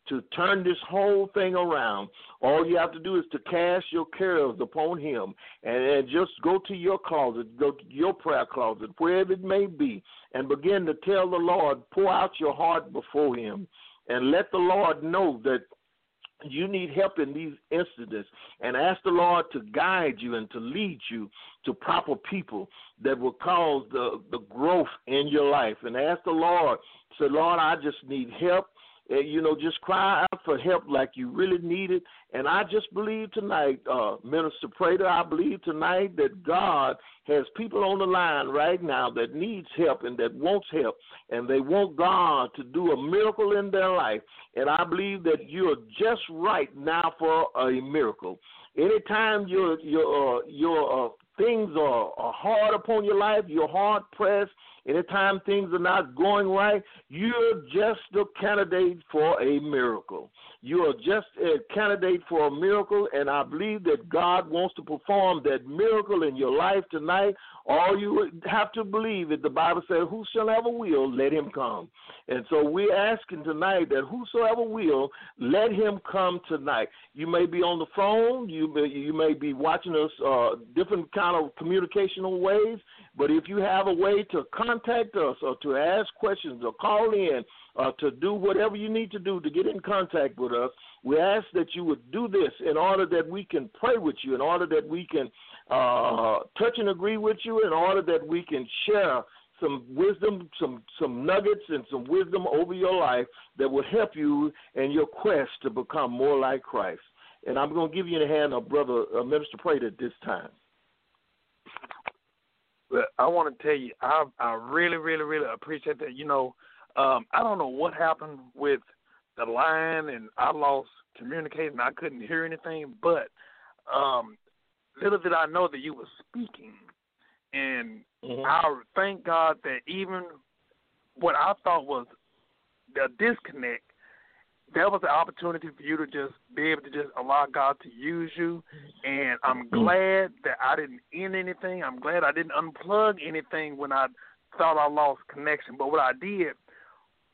to turn this whole thing around. All you have to do is to cast your cares upon Him and, and just go to your closet, go to your prayer closet, wherever it may be, and begin to tell the Lord, pour out your heart before Him, and let the Lord know that you need help in these incidents and ask the Lord to guide you and to lead you to proper people that will cause the, the growth in your life. And ask the Lord, say, Lord, I just need help you know, just cry out for help like you really need it. And I just believe tonight, uh, Minister Prater, I believe tonight that God has people on the line right now that needs help and that wants help, and they want God to do a miracle in their life. And I believe that you're just right now for a miracle. Anytime your your uh, your uh, things are, are hard upon your life, you're hard pressed, anytime things are not going right, you're just the candidate for a miracle. You are just a candidate for a miracle, and I believe that God wants to perform that miracle in your life tonight. All you have to believe is the Bible says, Whosoever will, let him come. And so we're asking tonight that whosoever will, let him come tonight. You may be on the phone, you may, you may be watching us uh, different kind of communicational ways, but if you have a way to contact us or to ask questions or call in, or to do whatever you need to do to get in contact with us. We ask that you would do this in order that we can pray with you, in order that we can uh, touch and agree with you, in order that we can share some wisdom, some some nuggets, and some wisdom over your life that will help you in your quest to become more like Christ. And I'm going to give you in the hand of Brother uh, Minister Prater at this time. But I want to tell you, I I really, really, really appreciate that. You know, um, I don't know what happened with the line, and I lost communication. I couldn't hear anything, but um, little did I know that you were speaking, and Mhm. I thank God that even what I thought was the disconnect, there was an opportunity for you to just be able to just allow God to use you. And I'm mm. glad that I didn't end anything. I'm glad I didn't unplug anything when I thought I lost connection. But what I did,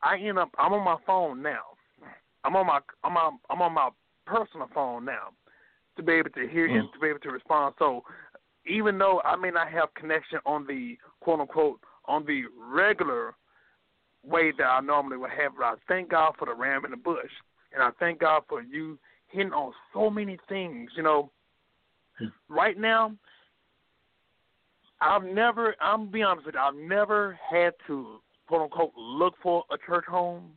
I end up I'm on my phone now. I'm on my I'm on I'm on my personal phone now to be able to hear and mm. to be able to respond. So even though I may not have connection on the quote unquote on the regular way that I normally would have, but I thank God for the ram in the bush, and I thank God for you hitting on so many things. You know, right now, I've never. I'm be honest with you. I've never had to quote unquote look for a church home.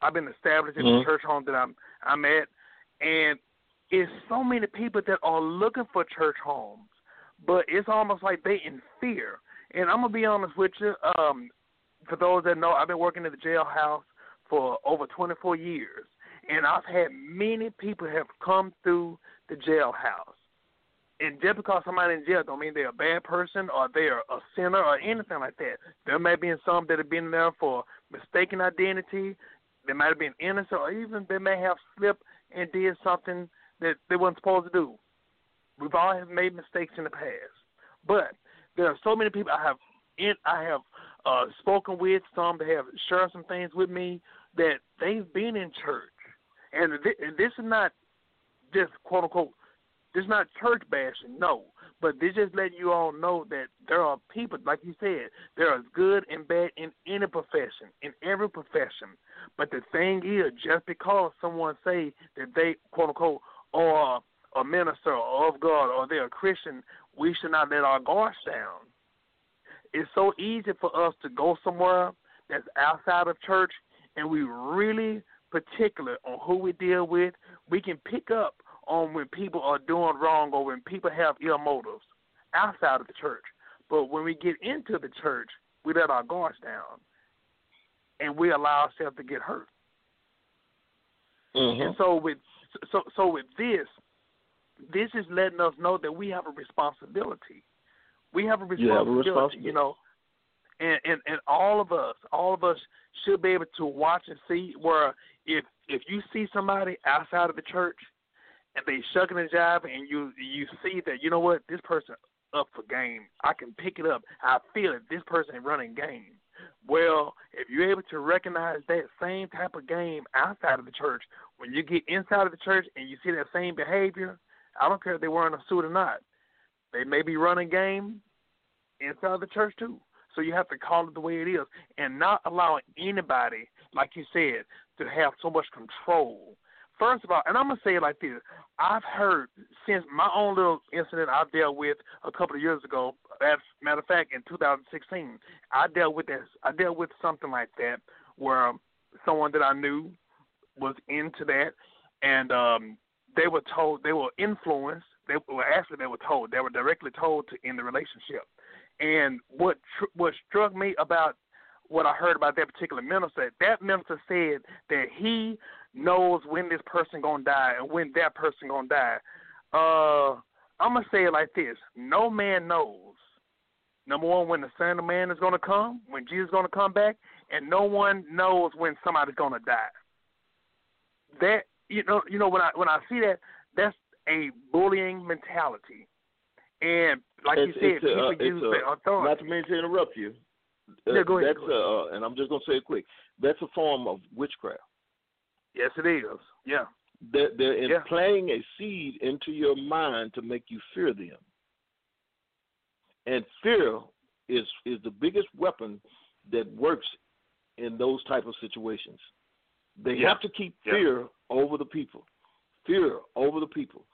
I've been established in the Mhm. church home that I'm I'm at, and it's so many people that are looking for church homes, but it's almost like they in fear. And I'm gonna be honest with you. Um, for those that know, I've been working at the jailhouse for over 24 years, and I've had many people have come through the jailhouse. And just because somebody in jail don't mean they're a bad person or they're a sinner or anything like that. There may be some that have been there for mistaken identity. They might have been innocent, or even they may have slipped and did something that they weren't supposed to do. We've all have made mistakes in the past, but there are so many people I have in I have uh, spoken with, some have shared some things with me that they've been in church, and, th- this is not just quote unquote. This is not church bashing, no, but this just letting you all know that there are people, like you said, there are good and bad in any profession, in every profession. But the thing is, just because someone say that they quote unquote are a minister of God or they're a Christian, we should not let our guards down. It's so easy for us to go somewhere that's outside of church and we really particular on who we deal with. We can pick up on when people are doing wrong or when people have ill motives outside of the church. But when we get into the church, we let our guards down and we allow ourselves to get hurt. Mhm. And so with so so with this, this is letting us know that we have a responsibility. We have a You have a responsibility, responsibility. you know. And, and and all of us, all of us should be able to watch and see where if if you see somebody outside of the church and they shucking a job and you you see that you know what this person up for game, I can pick it up. I feel it. This person is running game. Well, if you're able to recognize that same type of game outside of the church, when you get inside of the church and you see that same behavior, I don't care if they're wearing a suit or not. They may be running game inside the church too. So you have to call it the way it is and not allowing anybody, like you said, to have so much control. First of all, and I'm gonna say it like this: I've heard since my own little incident I dealt with a couple of years ago. As a matter of fact, in 2016, I dealt with this. I dealt with something like that where someone that I knew was into that, and um, they were told they were influenced. They were actually they were told they were directly told to end the relationship. And what tr- what struck me about what I heard about that particular minister, that minister said that he knows when this person gonna die and when that person gonna die. Uh, I'm gonna say it like this: No man knows. Number one, when the Son of Man is gonna come, when Jesus is gonna come back, and no one knows when somebody's gonna die. That you know, you know when I when I see that, that's a bullying mentality, and like it's, you said, people uh, use their authority. Not to mean to interrupt you. Uh, Yeah, go ahead, That's go ahead. Uh, and I'm just gonna say it quick. That's a form of witchcraft. yes, it is. Yeah. They're, they're Yeah. implanting a seed into your mind to make you fear them. And fear is is the biggest weapon that works in those type of situations. They Yeah. have to keep Yeah. fear over the people. Fear over the people.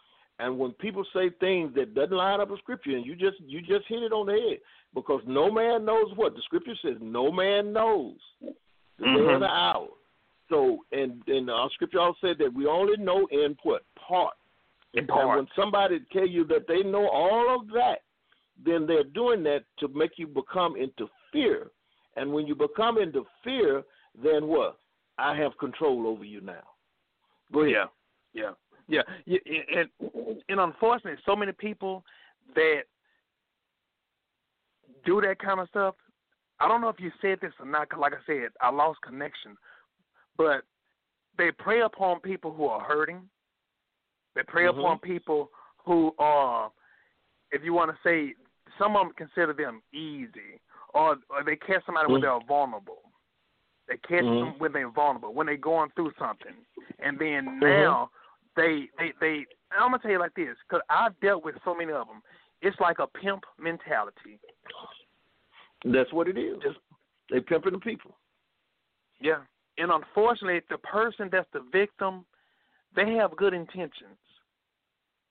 And when people say things that doesn't line up with scripture, and you just you just hit it on the head, because no man knows what the scripture says. No man knows the day Mhm. or the hour. So, and and our scripture also said that we only know in what part. In And part. when somebody tell you that they know all of that, then they're doing that to make you become into fear. And when you become into fear, then what? I have control over you now. Go ahead. Yeah, yeah, yeah. And and unfortunately, so many people that do that kind of stuff. I don't know if you said this or not. 'cause like I said, I lost connection, but they prey upon people who are hurting. They prey Mhm. upon people who are, if you want to say, some of them consider them easy, or, or they catch somebody when Mhm. they're vulnerable. They catch Mhm. them when they're vulnerable, when they're going through something, and then Mhm. now they they they. I'm gonna tell you like this, because I've dealt with so many of them. It's like a pimp mentality. That's what it is. Just- they pimping the people. Yeah, and unfortunately, the person that's the victim, they have good intentions.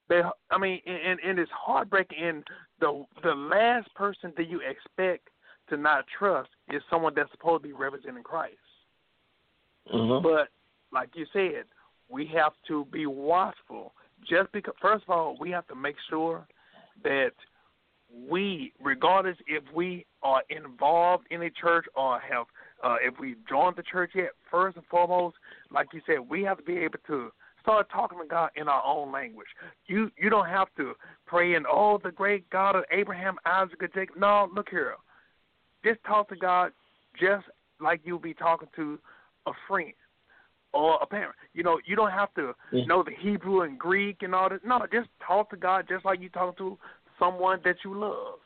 They, I mean, and, and it's heartbreaking. And the the last person that you expect to not trust is someone that's supposed to be representing Christ. Mm-hmm. But like you said, we have to be watchful. Just because, first of all, we have to make sure that we, regardless if we are involved in a church or have, uh, if we joined the church yet, first and foremost, like you said, we have to be able to start talking to God in our own language. You you don't have to pray in oh the great God of Abraham, Isaac, and Jacob. No, look here. Just talk to God just like you'll be talking to a friend or a parent. You know, you don't have to Mhm. know the Hebrew and Greek and all this. No, just talk to God just like you talk to someone that you love.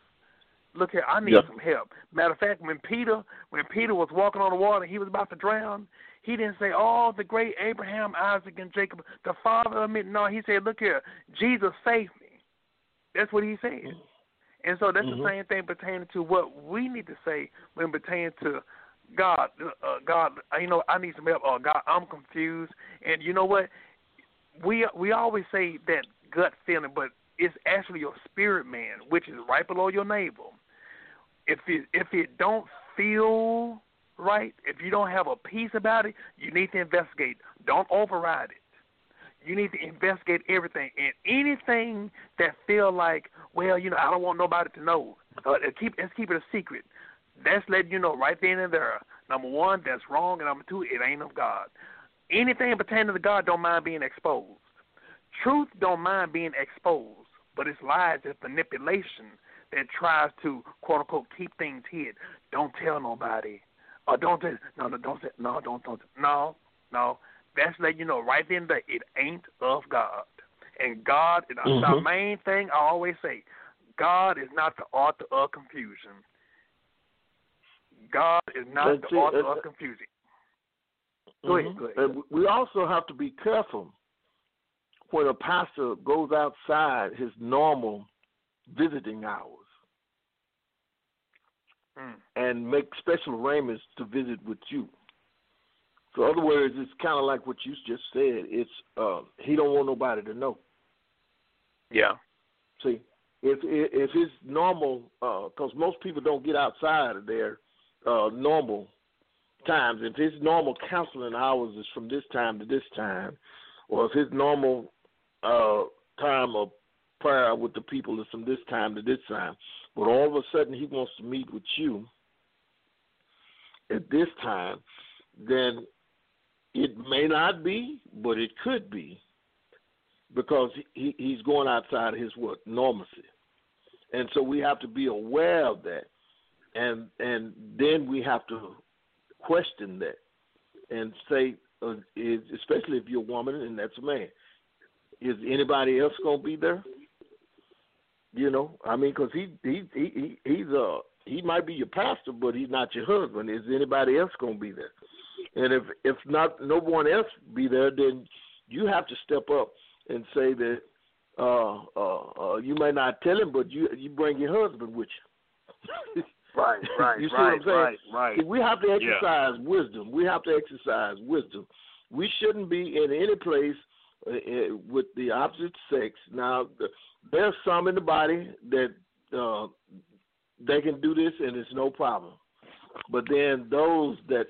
Look here, I need Yeah. some help. Matter of fact, when Peter when Peter was walking on the water, he was about to drown. He didn't say, "Oh, the great Abraham, Isaac, and Jacob, the father of me." No, he said, "Look here, Jesus saved me." That's what he said. And so that's Mhm. the same thing pertaining to what we need to say when pertaining to God. Uh, God, you know, I need some help. Or God, I'm confused. And you know what? We we always say that gut feeling, but it's actually your spirit man, which is right below your navel. If it if it don't feel right, if you don't have a peace about it, you need to investigate. Don't override it. You need to investigate everything and anything that feel like, well, you know, I don't want nobody to know. Uh, keep let's keep it a secret. That's letting you know right then and there. Number one, that's wrong, and number two, it ain't of God. Anything pertaining to God don't mind being exposed. Truth don't mind being exposed, but it's lies, it's manipulation that tries to quote unquote keep things hid. Don't tell nobody. Or don't say no no don't say no don't don't no no. That's letting you know right then that it ain't of God. And God is the Mhm. main thing I always say. God is not the author of confusion. God is not That's the it. author That's- of confusion. Go ahead, Mhm. go ahead. And we also have to be careful when a pastor goes outside his normal visiting hours Mm. and make special arrangements to visit with you. So, in other words, it's kind of like what you just said. It's uh, he don't want nobody to know. Yeah. See, if if his normal, because most people don't get outside of their uh, normal times. If his normal counseling hours is from this time to this time, or if his normal uh, time of prayer with the people is from this time to this time, but all of a sudden he wants to meet with you at this time, then it may not be, but it could be because he, he's going outside his what normalcy, and so we have to be aware of that, and and then we have to question that and say, uh, is especially if you're a woman and that's a man. Is anybody else gonna be there? You know, I mean, because he he he he he's uh he might be your pastor, but he's not your husband. Is anybody else gonna be there? And if if not, no one else be there, then you have to step up and say that uh, uh, uh, you may not tell him, but you you bring your husband with you. <laughs> Right, <laughs> right, you see right, what I'm saying? right, right. See, we have to exercise wisdom. We have to exercise wisdom. We shouldn't be in any place uh, uh, with the opposite sex. Now, there's some in the body that uh, they can do this and it's no problem. But then those that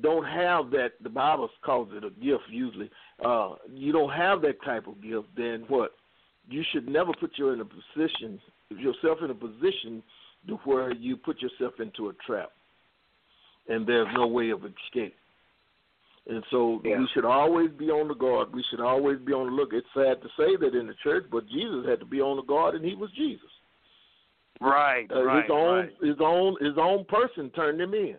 don't have that, the Bible calls it a gift usually. Uh, you don't have that type of gift, then what? You should never put you in a position, yourself in a position to where you put yourself into a trap, and there's no way of escape. And so Yeah. we should always be on the guard. We should always be on the look. It's sad to say that in the church, but Jesus had to be on the guard, and he was Jesus. Right, Uh, right, his own right. his own his own person turned him in.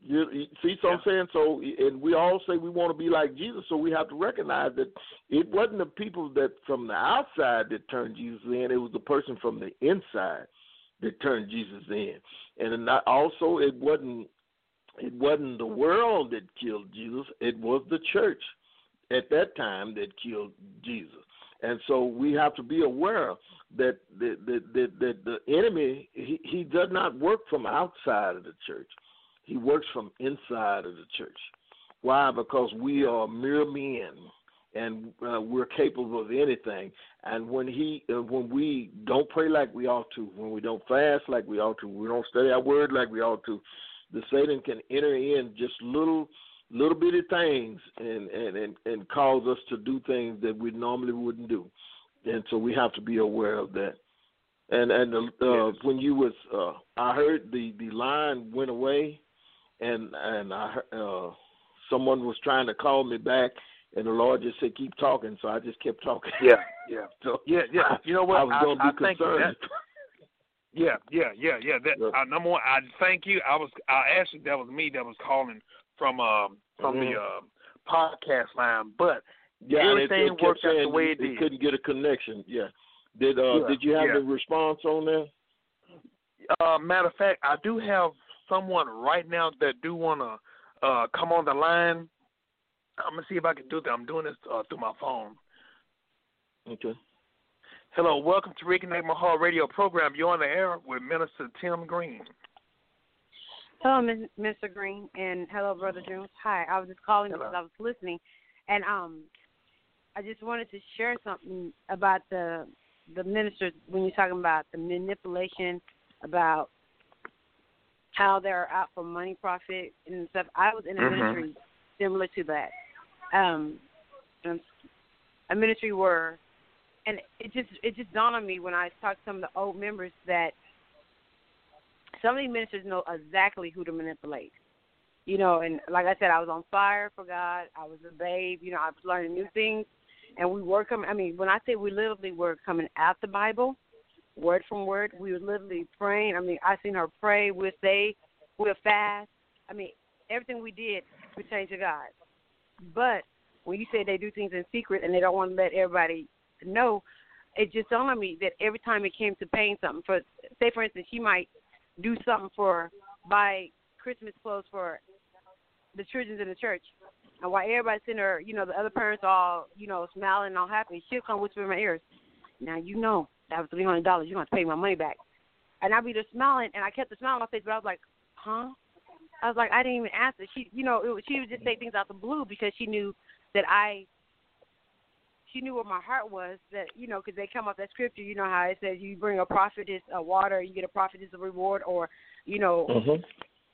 You, you see, so I'm saying so, and we all say we want to be like Jesus, so we have to recognize that it wasn't the people that from the outside that turned Jesus in; it was the person from the inside that turned Jesus in, and not, also it wasn't it wasn't the world that killed Jesus; it was the church at that time that killed Jesus. And so we have to be aware that the the the, the, the enemy he, he does not work from outside of the church. He works from inside of the church. Why? Because we are mere men, and uh, we're capable of anything. And when he, uh, when we don't pray like we ought to, when we don't fast like we ought to, we don't study our word like we ought to, the Satan can enter in just little, little bitty things and and and, and cause us to do things that we normally wouldn't do. And so we have to be aware of that. And and uh, when you was, uh, I heard the the line went away and and I uh, someone was trying to call me back, and the Lord just said keep talking, so I just kept talking. Yeah, <laughs> yeah, so yeah, yeah. You know what? I was going to be concerned. that- <laughs> Yeah, yeah, yeah, yeah. That Yeah. uh, number one, I thank you. I was, I actually that was me that was calling from um from Mhm. the uh, podcast line, but yeah, and it- everything it worked out the way it did. couldn't get a connection. Yeah. Did uh Yeah, did you have yeah. the response on there? uh, matter of fact, I do have someone right now that do want to uh, come on the line. I'm gonna see if I can do that. I'm doing this uh, through my phone. Okay. Hello, welcome to Reconnect My Heart Radio program. You're on the air with Minister Tim Green. Hello, Mr. Green, and hello, Brother Jones. Hi, I was just calling Hello. because I was listening, and um, I just wanted to share something about the the ministers when you're talking about the manipulation about how they're out for money profit and stuff. I was in a Mhm. ministry similar to that, um, a ministry where, and it just it just dawned on me when I talked to some of the old members that some of these ministers know exactly who to manipulate. You know, and like I said, I was on fire for God. I was a babe. You know, I was learning new things, and we were coming. I mean, when I say we literally were coming out the Bible, word from word, we were literally praying. I mean, I seen her pray. We'll say, we'll fast. I mean, everything we did pertained to God. But when you say they do things in secret and they don't want to let everybody know, it just dawned on me that every time it came to paying something for, say for instance, she might do something for buy Christmas clothes for the children in the church. And while everybody's sitting there, you know, the other parents all, you know, smiling and all happy, she'll come whisper in my ears, Now you know that was three hundred dollars, you're gonna have to pay my money back. And I'd be just smiling and I kept the smile on my face, but I was like, Huh? I was like, I didn't even ask her. She you know, it she would just say things out the blue because she knew that I she knew what my heart was that you know because they come off that scripture you know how it says you bring a prophetess a water you get a prophetess a reward or you know Mhm.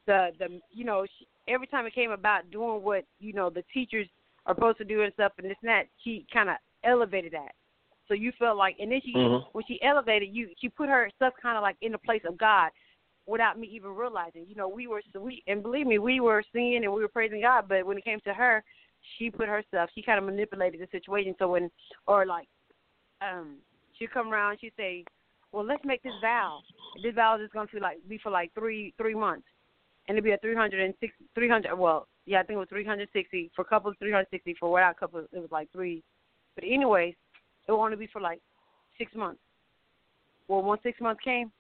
the the you know she, every time it came about doing what you know the teachers are supposed to do and stuff and this and that she kind of elevated that so you felt like and then she Mhm. when she elevated you she put her stuff kind of like in the place of God without me even realizing you know we were we and believe me we were singing and we were praising God but when it came to her she put herself she kind of manipulated the situation so when or like um she'd come around she'd say well let's make this vow this vow is going to like be for like three three months and it'd be a three hundred and six three hundred well Yeah, I think it was 360 for couples. 360 for without couples, it was like three. But anyways, it will only be for like six months. Well, once six months came,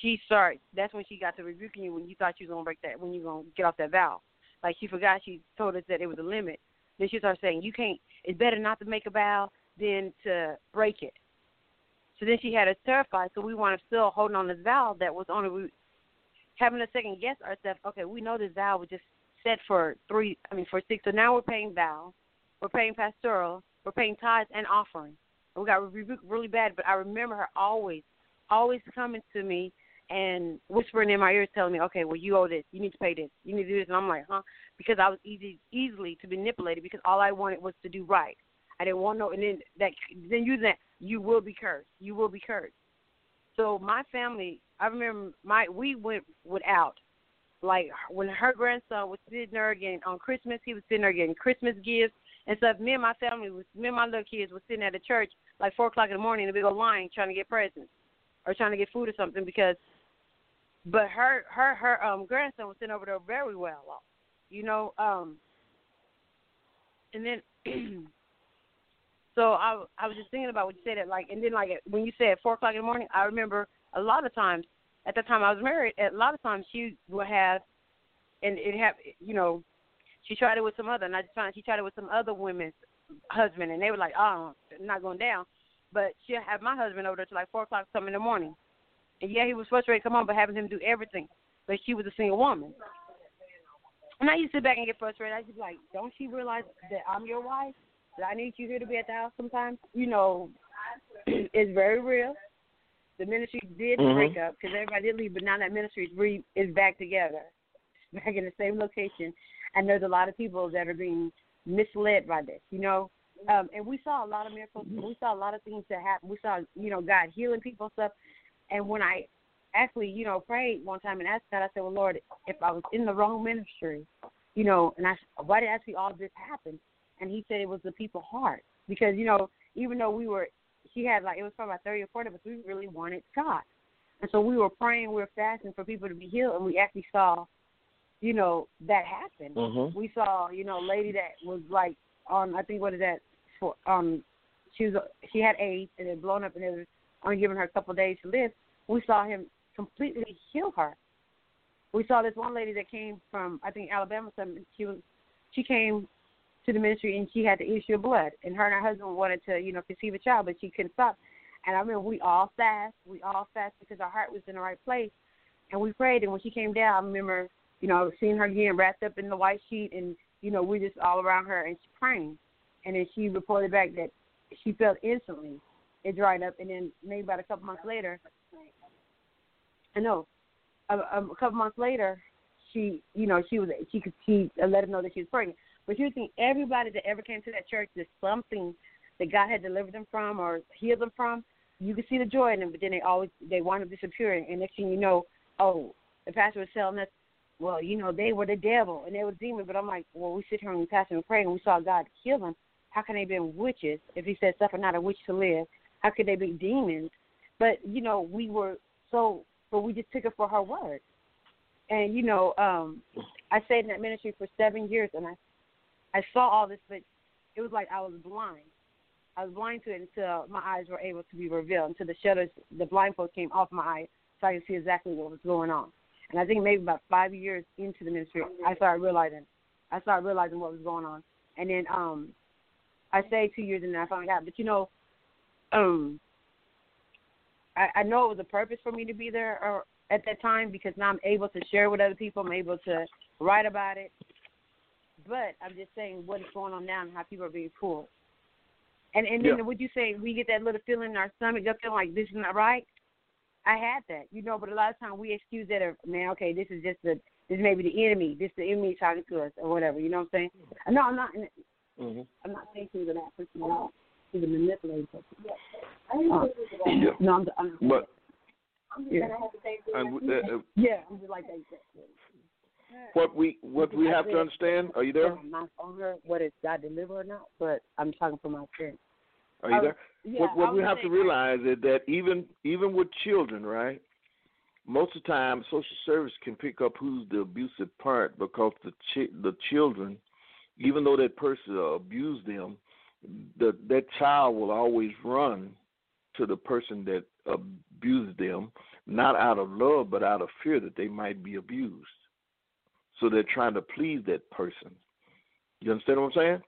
she started. That's when she got to rebuking you when you thought you was gonna break that, when you gonna get off that vow. Like she forgot. She told us that it was a limit. Then she started saying, "You can't. It's better not to make a vow than to break it." So then she had us terrified. So we wanted still holding on this vow that was only we having a second guess ourselves. Okay, we know this vow was just set for three. I mean for six. So now we're paying vow, we're paying pastoral, we're paying tithes and offering. We got rebuked really bad. But I remember her always, always coming to me and whispering in my ears, telling me, "Okay, well you owe this. You need to pay this. You need to do this." And I'm like, "Huh?" Because I was easy, easily to manipulated because all I wanted was to do right. I didn't want no, and then that, then you that you will be cursed. You will be cursed. So my family, I remember my we went without. Like when her grandson was sitting there again on Christmas, he was sitting there getting Christmas gifts and stuff. Me and my family was me and my little kids were sitting at the church like four o'clock in the morning in a big old line trying to get presents or trying to get food or something because but her her her um grandson was sitting over there very well off. You know, um and then <clears throat> so I I was just thinking about what you said at like and then like when you said four o'clock in the morning, I remember a lot of times at the time I was married, a lot of times she would have and it have you know, she tried it with some other and I just found she tried it with some other women's husband and they were like, Oh, not going down but she'll have my husband over there till like four o'clock some in the morning. And yeah, he was frustrated come on, but having him do everything. But she was a single woman. And I used to sit back and get frustrated. I just be like, Don't you realize that I'm your wife? That I need you here to be at the house sometimes? You know, <clears throat> it's very real. The ministry did Mhm. break up because everybody did leave, but now that ministry is re is back together, <laughs> back in the same location. And there's a lot of people that are being misled by this, you know. Um, and we saw a lot of miracles. We saw a lot of things that happen. We saw, you know, God healing people stuff. And when I actually, you know, prayed one time and asked God, I said, "Well, Lord, if I was in the wrong ministry, you know, and I, why did see all this happen?" And He said it was the people's heart because, you know, even though we were, she had like it was probably about thirty or forty of us, we really wanted God, and so we were praying, we were fasting for people to be healed, and we actually saw, you know, that happen. Mhm. We saw, you know, a lady that was like on, I think what is that for? Um, she was she had AIDS and it blown up, and it was only giving her a couple of days to live. We saw him completely heal her. We saw this one lady that came from I think Alabama. Something she was she came to the ministry and she had the issue of blood, and her and her husband wanted to you know conceive a child, but she couldn't stop. And I remember we all fast, we all fast because our heart was in the right place, and we prayed. And when she came down, I remember you know seeing her again wrapped up in the white sheet, and you know we just all around her and she praying. And then she reported back that she felt instantly it dried up, and then maybe about a couple months later, I know, a, a couple months later, she, you know, she was she could she let him know that she was pregnant. But you think everybody that ever came to that church, there's something that God had delivered them from or healed them from. You could see the joy in them, but then they always they wind up disappearing. And next thing you know, oh, the pastor was telling us, well, you know, they were the devil and they were demons. But I'm like, well, we sit here and we pastor and pray and we saw God heal them. How can they be witches if He said suffer not a witch to live? How could they be demons? But you know, we were so, but we just took it for her word. And you know, um, I stayed in that ministry for seven years, and I, I saw all this, but it was like I was blind. I was blind to it until my eyes were able to be revealed, until the shutters, the blindfold came off my eyes, so I could see exactly what was going on. And I think maybe about five years into the ministry, I started realizing, I started realizing what was going on. And then um, I stayed two years, and then I finally got. But you know, um, I, I know it was a purpose for me to be there or at that time because now I'm able to share with other people. I'm able to write about it. But I'm just saying what is going on now and how people are being pulled. And and then Yeah. would you say we get that little feeling in our stomach, just feeling like this is not right? I had that, you know, but a lot of times we excuse that or man, okay, this is just the this may be the enemy, this the enemy talking to us or whatever, you know what I'm saying? No, I'm not Mhm. I'm not saying she's an that person, no. She's a manipulating. Uh, Yeah. no, I'm, I'm But yeah. and uh, uh, Yeah, I'm just like that. what we what we have to understand. Are you there? I'm not on her whether it's God deliver or not, but I'm talking from my experience. Are you there? Yeah, what what we was have to realize is that even even with children, right? most of the time, social service can pick up who's the abusive parent because the ch- the children, even though that person abused them, the that child will always run to the person that abused them, not out of love, but out of fear that they might be abused. So they're trying to please that person. You understand what I'm saying?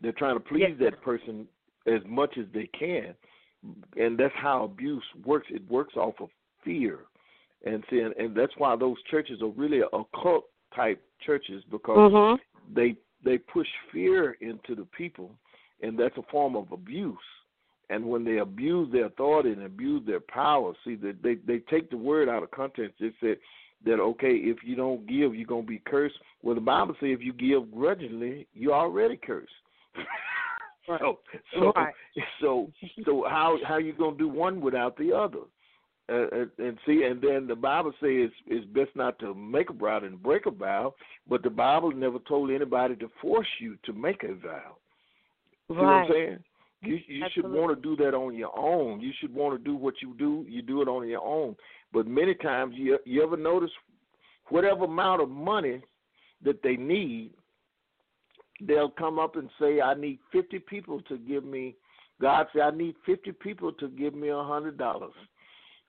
They're trying to please Yes, that person as much as they can, and that's how abuse works. It works off of fear, and see, and, that's why those churches are really occult type churches because Mhm. they they push fear into the people, and that's a form of abuse. And when they abuse their authority and abuse their power, see that they they take the word out of context. They said that okay, if you don't give, you're gonna be cursed. Well, the Bible says if you give grudgingly, you're already cursed. so <laughs> so Right. <laughs> so so how how you gonna do one without the other? Uh, and, and see, and then the Bible says it's best not to make a vow and break a vow, but the Bible never told anybody to force you to make a vow. See what I'm saying? You you should want to do that on your own. You should want to do what you do. You do it on your own. But many times, you you ever notice whatever amount of money that they need, they'll come up and say, "I need fifty people to give me." God said, "I need fifty people to give me a hundred dollars."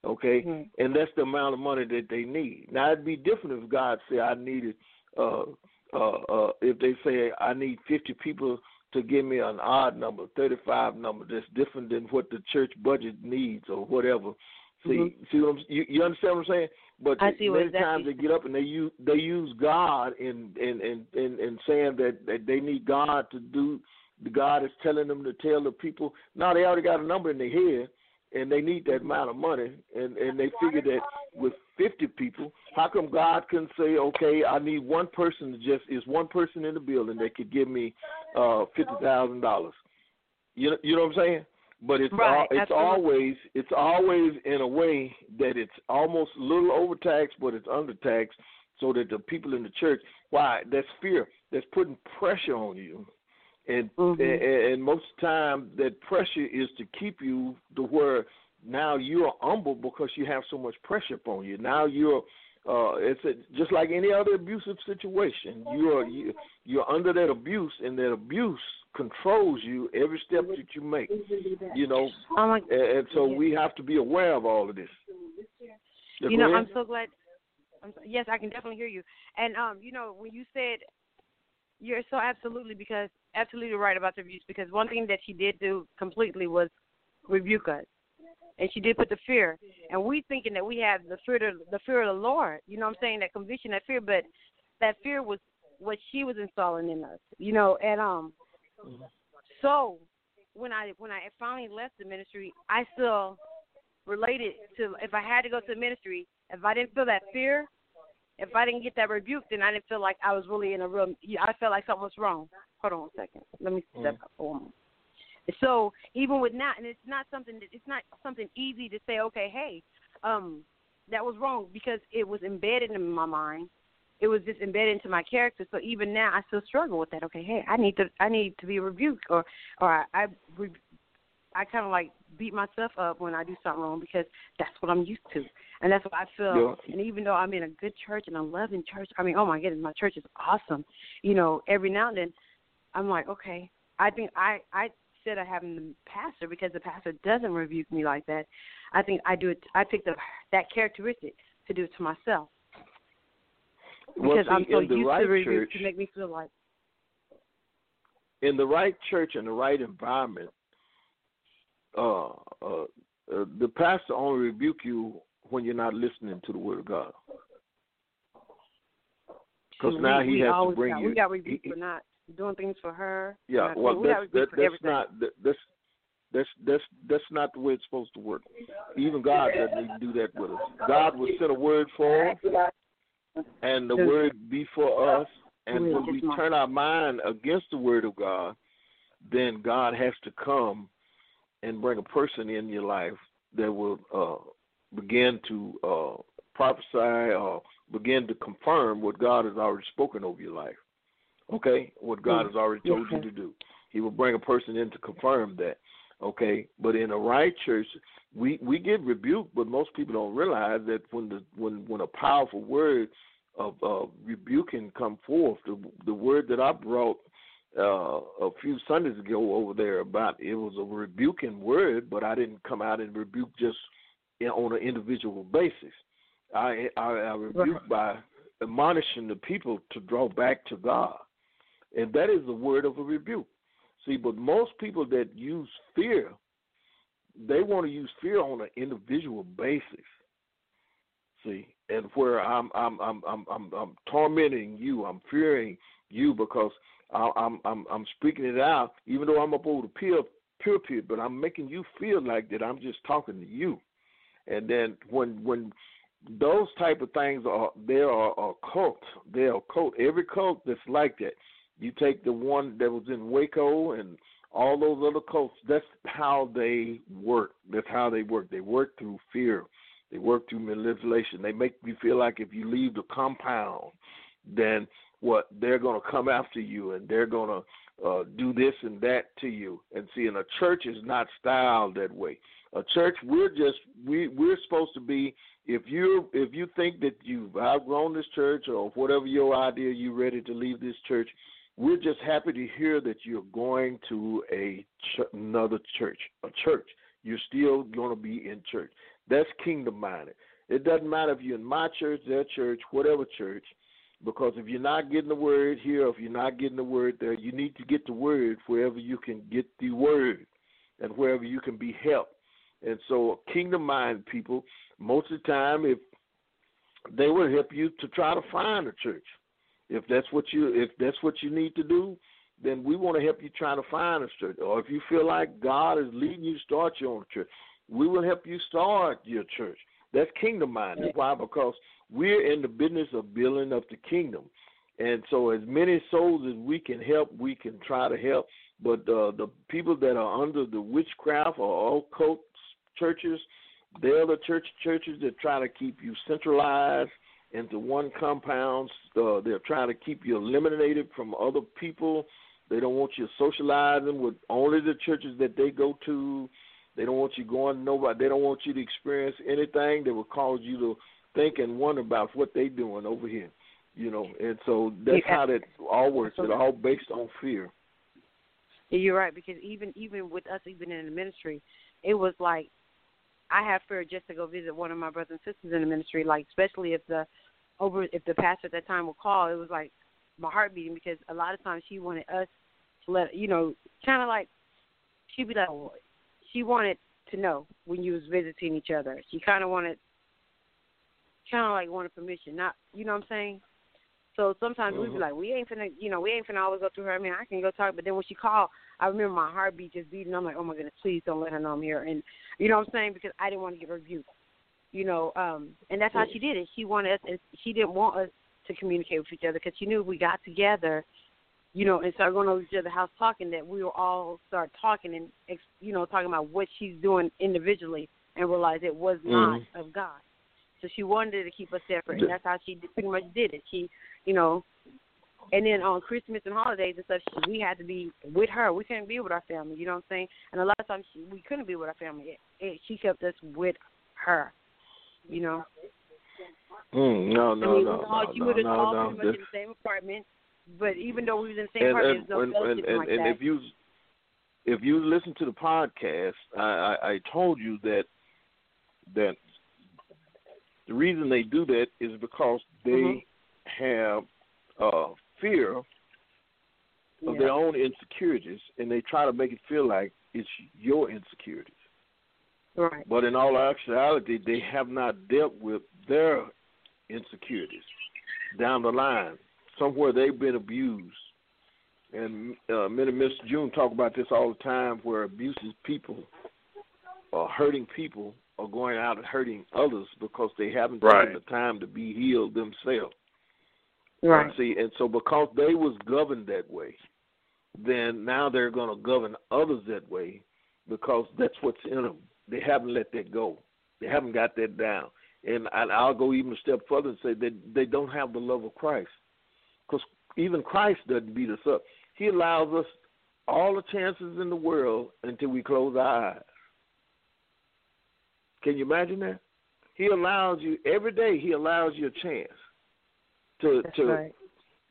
Okay, Mhm. and that's the amount of money that they need. Now it'd be different if God said, "I needed," uh, uh, uh, if they say, "I need fifty people to give me an odd number, 35 number that's different than what the church budget needs or whatever. See, see what I'm, you, you understand what I'm saying? But Mm-hmm. I see many times they get up and they use they use God in in in in, in saying that, that they need God to do. God is telling them to tell the people. No, they already got a number in their head, and they need that amount of money, and and they figure that with 50 people, how come God can say, okay, I need one person to just is one person in the building that could give me uh fifty thousand dollars. You know, you know what I'm saying? But it's Right, al- it's always it's always in a way that it's almost a little overtaxed, but it's undertaxed, so that the people in the church, why? That's fear. That's putting pressure on you, and Mhm. and, and most of the time that pressure is to keep you to where now you're humble because you have so much pressure upon you. Now you're uh it's a, just like any other abusive situation. You're you, you're under that abuse and that abuse controls you every step that you make. You know, Oh my, and, and so we have to be aware of all of this. You know, ahead. I'm so glad. I'm so, yes, I can definitely hear you. And um, you know, when you said you're so absolutely because absolutely right about the abuse because one thing that she did do completely was rebuke us, and she did put the fear. And we thinking that we have the fear of the fear of the Lord. You know what I'm saying? That conviction, that fear, but that fear was what she was installing in us. You know, and um, so when I when I finally left the ministry, I still related to if I had to go to the ministry, if I didn't feel that fear, if I didn't get that rebuke, then I didn't feel like I was really in a real. I felt like something was wrong. Hold on a second. Let me step up for a moment. So even with that, and it's not something that it's not something easy to say. Okay, hey, um, that was wrong because it was embedded in my mind. It was just embedded into my character. So even now, I still struggle with that. Okay, hey, I need to I need to be rebuked, or or I I, re- I kind of like beat myself up when I do something wrong because that's what I'm used to, and that's what I feel. Yeah. And even though I'm in a good church and I'm loving church, I mean, oh my goodness, my church is awesome. You know, every now and then, I'm like, okay, I think I I instead of having the pastor because the pastor doesn't rebuke me like that, I think I do it. I picked up that characteristic to do it to myself Well, because see, I'm so used right to rebuke church, to make me feel like in the right church and the right environment, uh, uh, uh, the pastor only rebuke you when you're not listening to the word of God. Because now he has to bring got, you. We got rebuked he- for not doing things for her. Yeah, Not- well, that's rebuked that, that's everything. not that, that's that's that's that's not the way it's supposed to work. Even God doesn't do that with us. God will send a word for us, and the word be for us. And when we turn our mind against the word of God, then God has to come and bring a person in your life that will uh, begin to uh, prophesy or begin to confirm what God has already spoken over your life. Okay, what God has already told you to do. He will bring a person in to confirm that. Okay, but in a right church, we we get rebuked, but most people don't realize that when the when when a powerful word of uh, rebuking come forth, the the word that I brought uh, a few Sundays ago over there about it was a rebuking word, but I didn't come out and rebuke just in, on an individual basis. I I, I rebuke by admonishing the people to draw back to God, and that is the word of a rebuke. See, but most people that use fear, they want to use fear on an individual basis. See, and where I'm I'm I'm I'm I'm, I'm tormenting you, I'm fearing you because I'm I'm I'm speaking it out, even though I'm up over the pulpit, but I'm making you feel like that I'm just talking to you. And then when when those type of things are they are a cult. They're a cult. Every cult that's like that. You take the one that was in Waco and all those other cults. That's how they work. That's how they work. They work through fear. They work through manipulation. They make you feel like if you leave the compound, then what they're going to come after you and they're going to uh, do this and that to you. And see, and a church is not styled that way. A church, we're just we we're supposed to be. If you if you think that you've outgrown this church or whatever your idea, you're ready to leave this church. We're just happy to hear that you're going to a ch- another church, a church. You're still going to be in church. That's kingdom minded. It doesn't matter if you're in my church, their church, whatever church because if you're not getting the word here, if you're not getting the word there, you need to get the word wherever you can get the word and wherever you can be helped. And so, kingdom minded people, most of the time, if they will help you to try to find a church, if that's what you if that's what you need to do, then we want to help you try to find a church. Or if you feel like God is leading you to start your own church, we will help you start your church. That's kingdom minded. Why? Because we're in the business of building up the kingdom. And so, as many souls as we can help, we can try to help. But uh, the people that are under the witchcraft or occult churches, they're the church churches that try to keep you centralized into one compound. Uh, they're trying to keep you eliminated from other people. They don't want you socializing with only the churches that they go to. They don't want you going nobody. They don't want you to experience anything that will cause you to think and wonder about what they're doing over here. You know, and so that's Yeah. how that all works. It's all based on fear. You're right because even even with us even in the ministry, it was like I have fear just to go visit one of my brothers and sisters in the ministry. Like especially if the over if the pastor at that time would call, it was like my heart beating because a lot of times she wanted us to let you know kind of like she'd be like well, she wanted to know when you was visiting each other. She kind of wanted kind of like wanted permission, not you know what I'm saying. So sometimes we'd be Mhm. like, we ain't finna, you know, we ain't finna always go through her. I mean, I can go talk, but then when she called, I remember my heartbeat just beating. I'm like, oh my goodness, please don't let her know I'm here. And you know what I'm saying? Because I didn't want to give her rebuked. You know, um, and that's how she did it. She wanted us, and she didn't want us to communicate with each other because she knew if we got together, you know, and started going over each other's house talking, that we will all start talking and, ex you know, talking about what she's doing individually and realize it was not Mhm. of God. So she wanted to keep us separate, and that's how she pretty much did it. She, you know, and then on Christmas and holidays and stuff, she, we had to be with her. We couldn't be with our family. You know what I'm saying? And a lot of times she, we couldn't be with our family. It, it, she kept us with her. You know. Mm, no, I no, mean, no, no, she no, would have no, all no. pretty much This- in the same apartment, but even though we was in the same and, apartment, and, no and, and, like and that. if you if you listen to the podcast, I, I, I told you that that the reason they do that is because they Mhm. have uh, fear of yeah. their own insecurities, and they try to make it feel like it's your insecurities. Right. But in all actuality, they have not dealt with their insecurities down the line. Somewhere they've been abused. And uh, me and Miss June talk about this all the time where abuses people or hurting people are going out and hurting others because they haven't Right. taken the time to be healed themselves. Right. See, and so because they was governed that way, then now they're going to govern others that way because that's what's in them. They haven't let that go. They haven't got that down. And I'll go even a step further and say that they don't have the love of Christ. Because even Christ doesn't beat us up. He allows us all the chances in the world until we close our eyes. Can you imagine that? He allows you every day. He allows you a chance to That's to right.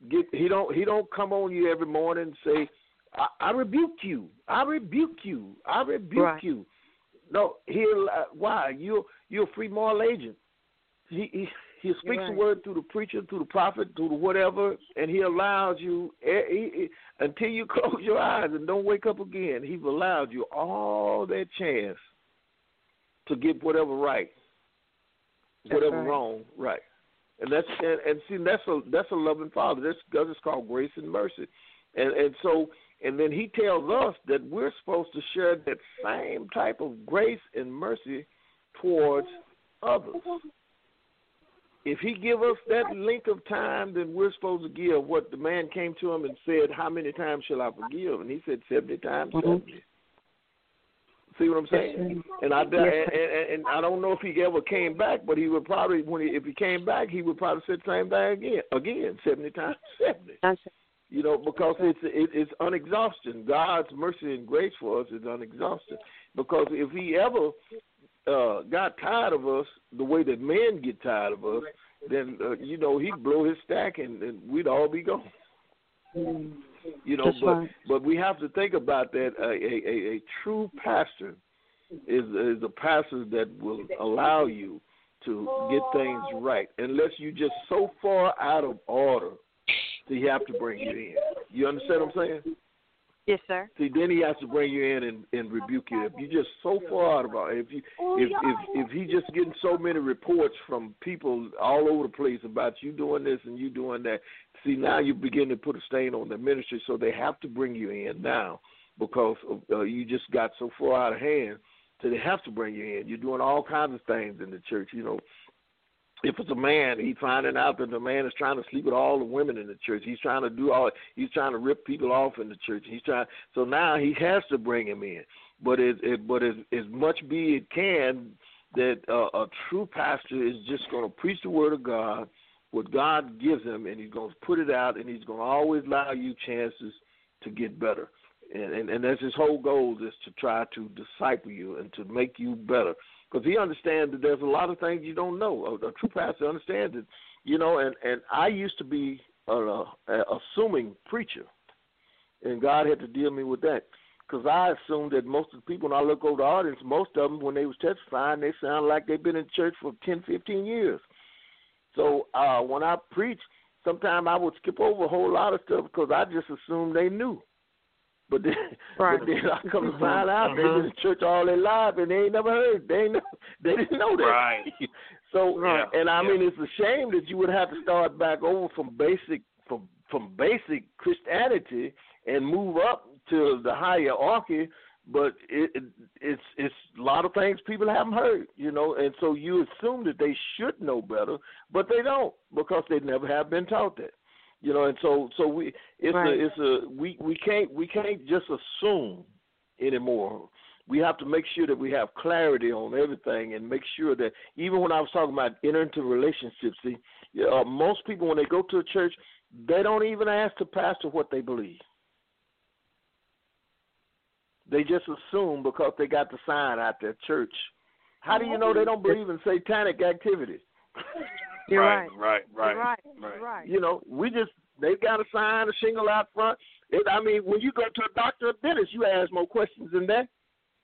get. He don't he don't come on you every morning and say, I, "I rebuke you. I rebuke you. I rebuke Right. you." No, he'll. Uh, why you you're a free moral agent. He he, he speaks right. the word through the preacher, through the prophet, through the whatever, and he allows you eh, he, he, until you <laughs> close your eyes and don't wake up again. He's allowed you all that chance to get whatever right, That's whatever right. wrong right. And that's and, and see that's a that's a loving father. That's that's it's called grace and mercy, and and so and then he tells us that we're supposed to share that same type of grace and mercy towards others. If he give us that length of time, then we're supposed to give what the man came to him and said, "How many times shall I forgive?" And he said, 70 times Mhm. seventy. See what I'm saying? And I and, and, and I don't know if he ever came back, but he would probably when he, if he came back, he would probably say the same thing again, again, seventy times <laughs> seventy. You know, because it's it, it's unexhausted. God's mercy and grace for us is unexhausted. Because if He ever uh, got tired of us the way that men get tired of us, then uh, you know He'd blow His stack and, and we'd all be gone. You know, That's but right. but we have to think about that. A, a, a, a true pastor is is a pastor that will allow you to get things right, unless you just so far out of order that he have to bring you in. You understand what I'm saying? Yes, sir. See, then he has to bring you in and, and rebuke you. If you're just so far out of order, if you if if if he just getting so many reports from people all over the place about you doing this and you doing that, see now you begin to put a stain on the ministry. So they have to bring you in now because uh, you just got so far out of hand. So they have to bring you in. You're doing all kinds of things in the church. You know, if it's a man, he's finding out that the man is trying to sleep with all the women in the church. He's trying to do all. He's trying to rip people off in the church. He's trying. So now he has to bring him in. But it, it but as as much be it can that uh, a true pastor is just going to preach the word of God, what God gives him, and he's going to put it out, and he's going to always allow you chances to get better. And, and and that's his whole goal is to try to disciple you and to make you better because he understands that there's a lot of things you don't know. A, a true pastor understands it, you know. And and I used to be a, a assuming preacher, and God had to deal me with that because I assumed that most of the people when I look over the audience, most of them when they was testifying, they sound like they've been in church for ten, fifteen years. So uh when I preach, sometimes I would skip over a whole lot of stuff because I just assumed they knew. But then, Right. but then I come to find out they've uh-huh. been in church all their life and they ain't never heard. They ain't, know- they didn't know that. Right. <laughs> So Yeah. and I Yeah. mean it's a shame that you would have to start back over from basic from from basic Christianity and move up to the hierarchy. But it, it it's it's a lot of things people haven't heard, you know, and so you assume that they should know better, but they don't because they never have been taught that you know and so so we it's Right. a it's a we we can't we can't just assume anymore. We have to make sure that we have clarity on everything and make sure that even when i was talking about entering into relationships see uh, most people when they go to a church they don't even ask the pastor what they believe. They just assume because they got the sign out there church. How do you know they don't believe in satanic activity <laughs> You're right, right. right, You're right. right. You're right. you know, we just they've got a sign, a shingle out front. It, I mean, when you go to a doctor or dentist, you ask more questions than that.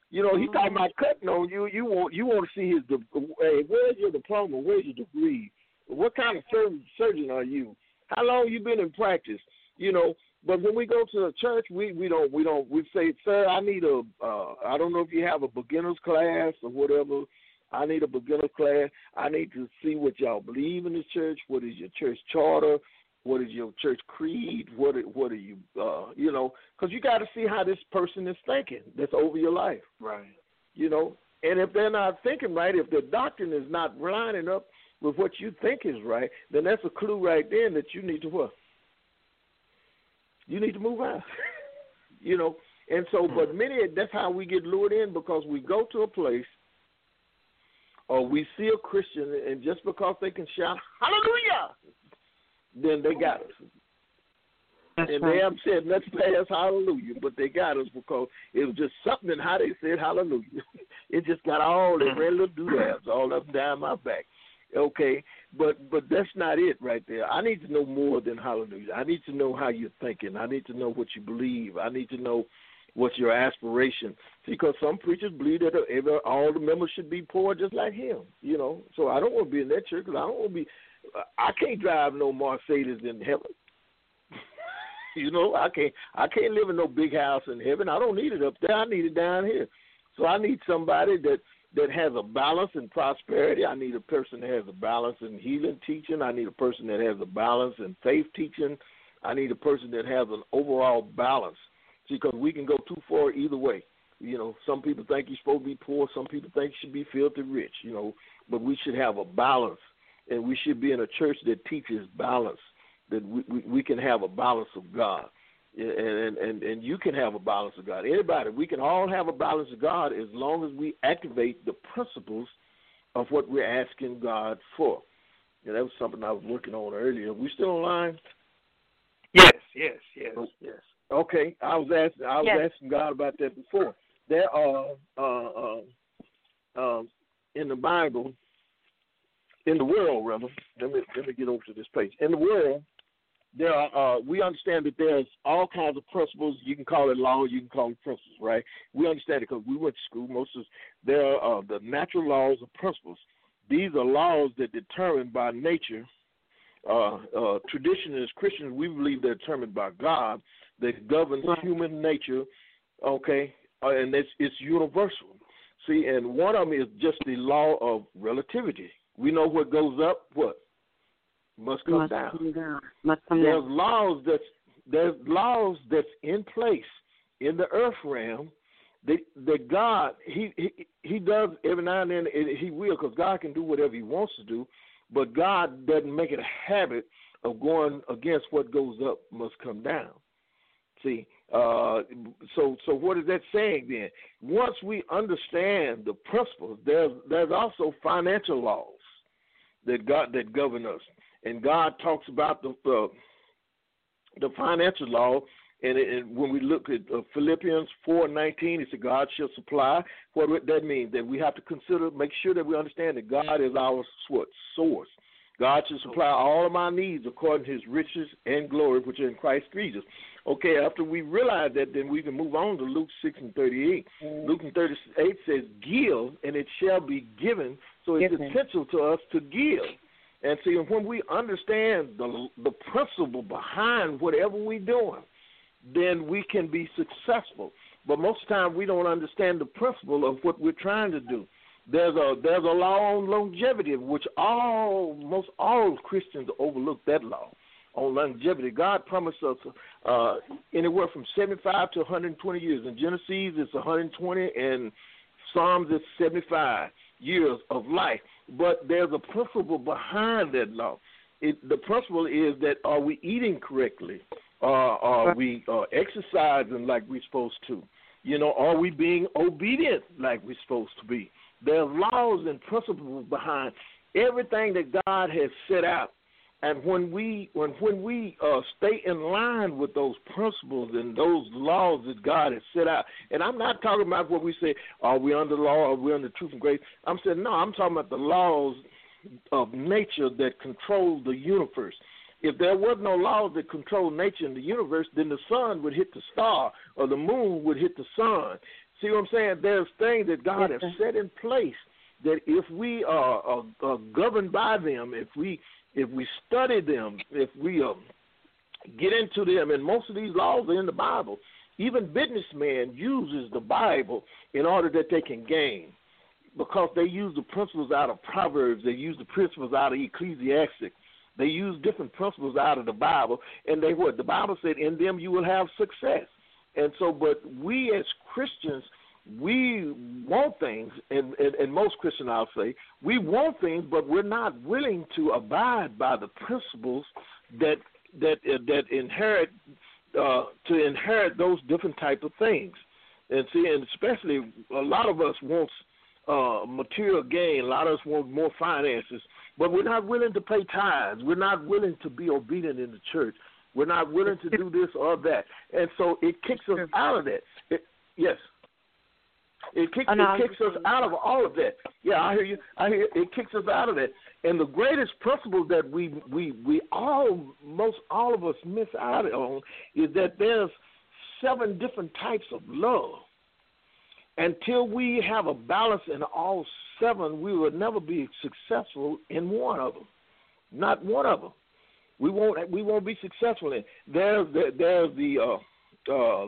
You know, he talking about cutting on you. You want you want to see his. di- Hey, where's your diploma? Where's your degree? What kind of surgeon, surgeon are you? How long you been in practice? You know. But when we go to the church, we we don't we don't we say, sir, I need a. Uh, I don't know if you have a beginners class or whatever. I need a beginner class. I need to see what y'all believe in the church. What is your church charter? What is your church creed? What are- what are you uh you know? Because you got to see how this person is thinking. That's over your life, Right. you know. And if they're not thinking right, if their doctrine is not lining up with what you think is right, then that's a clue right then that you need to what? You need to move out. <laughs> you know. And so, but many that's how we get lured in because we go to a place or we see a Christian, and just because they can shout hallelujah, then they got us. That's and right. they haven't said nothing past hallelujah, but they got us because it was just something in how they said hallelujah. <laughs> it just got all the mm-hmm. red little doodads all up and down my back. Okay, but but that's not it right there. I need to know more than hallelujah. I need to know how you're thinking. I need to know what you believe. I need to know what's your aspiration. Because some preachers believe that all the members should be poor just like him. You know, so I don't want to be in that church because I don't want to be. I can't drive no Mercedes in heaven. <laughs> you know, I can't. I can't live in no big house in heaven. I don't need it up there. I need it down here. So I need somebody that that has a balance in prosperity. I need a person that has a balance in healing teaching. I need a person that has a balance in faith teaching. I need a person that has an overall balance. See, because we can go too far either way. You know, some people think you're supposed to be poor. Some people think you should be filthy rich. You know, but we should have a balance, and we should be in a church that teaches balance. That we we, we can have a balance of God, and and and you can have a balance of God. Anybody, we can all have a balance of God as long as we activate the principles of what we're asking God for. And that was something I was working on earlier. We still online? Yes, yes, yes, oh. yes. Okay, I was asking. I was Yes. asking God about that before. There are uh, uh, um, in the Bible, in the world, rather. Let me let me get over to this page. In the world, there are. Uh, we understand that there's all kinds of principles. You can call it law. You can call it principles, right? We understand it because we went to school. Most of there are uh, the natural laws of principles. These are laws that determined by nature. Uh, uh, tradition as Christians, we believe they're determined by God that governs Right. human nature, okay, uh, and it's it's universal. See, and one of them is just the law of relativity. We know what goes up, what must come Must down. come down. Must come There's down. laws that's there's laws that's in place in the earth realm that that God he he, he does every now and then and he will because God can do whatever he wants to do, but God doesn't make it a habit of going against what goes up must come down. See, uh, so so what is that saying then? Once we understand the principles, there's there's also financial laws that God that govern us, and God talks about the uh, the financial law. And, it, and when we look at uh, Philippians four nineteen, it says God shall supply. What that mean? That we have to consider, make sure that we understand that God is our what source. God shall supply all of my needs according to His riches and glory, which are in Christ Jesus. Okay, after we realize that, then we can move on to Luke six and thirty-eight. Mm-hmm. Luke and thirty-eight says, "Give, and it shall be given." So it's Given. essential to us to give. And see, when we understand the the principle behind whatever we're doing, then we can be successful. But most of the time, we don't understand the principle of what we're trying to do. There's a there's a law on longevity, which all most all Christians overlook that law on longevity. God promised us uh, anywhere from 75 to 120 years. In Genesis, it's 120, and Psalms, it's 75 years of life. But there's a principle behind that law. It, the principle is that are we eating correctly? Uh, are we uh, exercising like we're supposed to? You know, are we being obedient like we're supposed to be? There are laws and principles behind everything that God has set out. And when we when when we uh, stay in line with those principles and those laws that God has set out, and I'm not talking about what we say, are we under law, are we under truth and grace? I'm saying no, I'm talking about the laws of nature that control the universe. If there was no laws that control nature and the universe, then the sun would hit the star or the moon would hit the sun. See what I'm saying? There's things that God Yes, has set in place that if we are, are, are governed by them, if we if we study them, if we um, get into them, and most of these laws are in the Bible. Even businessmen uses the Bible in order that they can gain, because they use the principles out of Proverbs, they use the principles out of Ecclesiastic, they use different principles out of the Bible, and they what the Bible said in them you will have success. And so, but we as Christians, we want things, and, and, and most Christians, I'll say, we want things, but we're not willing to abide by the principles that that uh, that inherit uh, to inherit those different type of things. And see, and especially a lot of us wants uh, material gain. A lot of us want more finances, but we're not willing to pay tithes. We're not willing to be obedient in the church. We're not willing to do this or that, and so it kicks us out of that. It, yes. It Oh, no, it kicks us out of all of that. Yeah, I hear you. I hear it kicks us out of that. And the greatest principle that we we we all most all of us miss out on is that there's seven different types of love. Until we have a balance in all seven, we will never be successful in one of them. Not one of them. We won't. We won't be successful in. There's the, there's the uh, uh,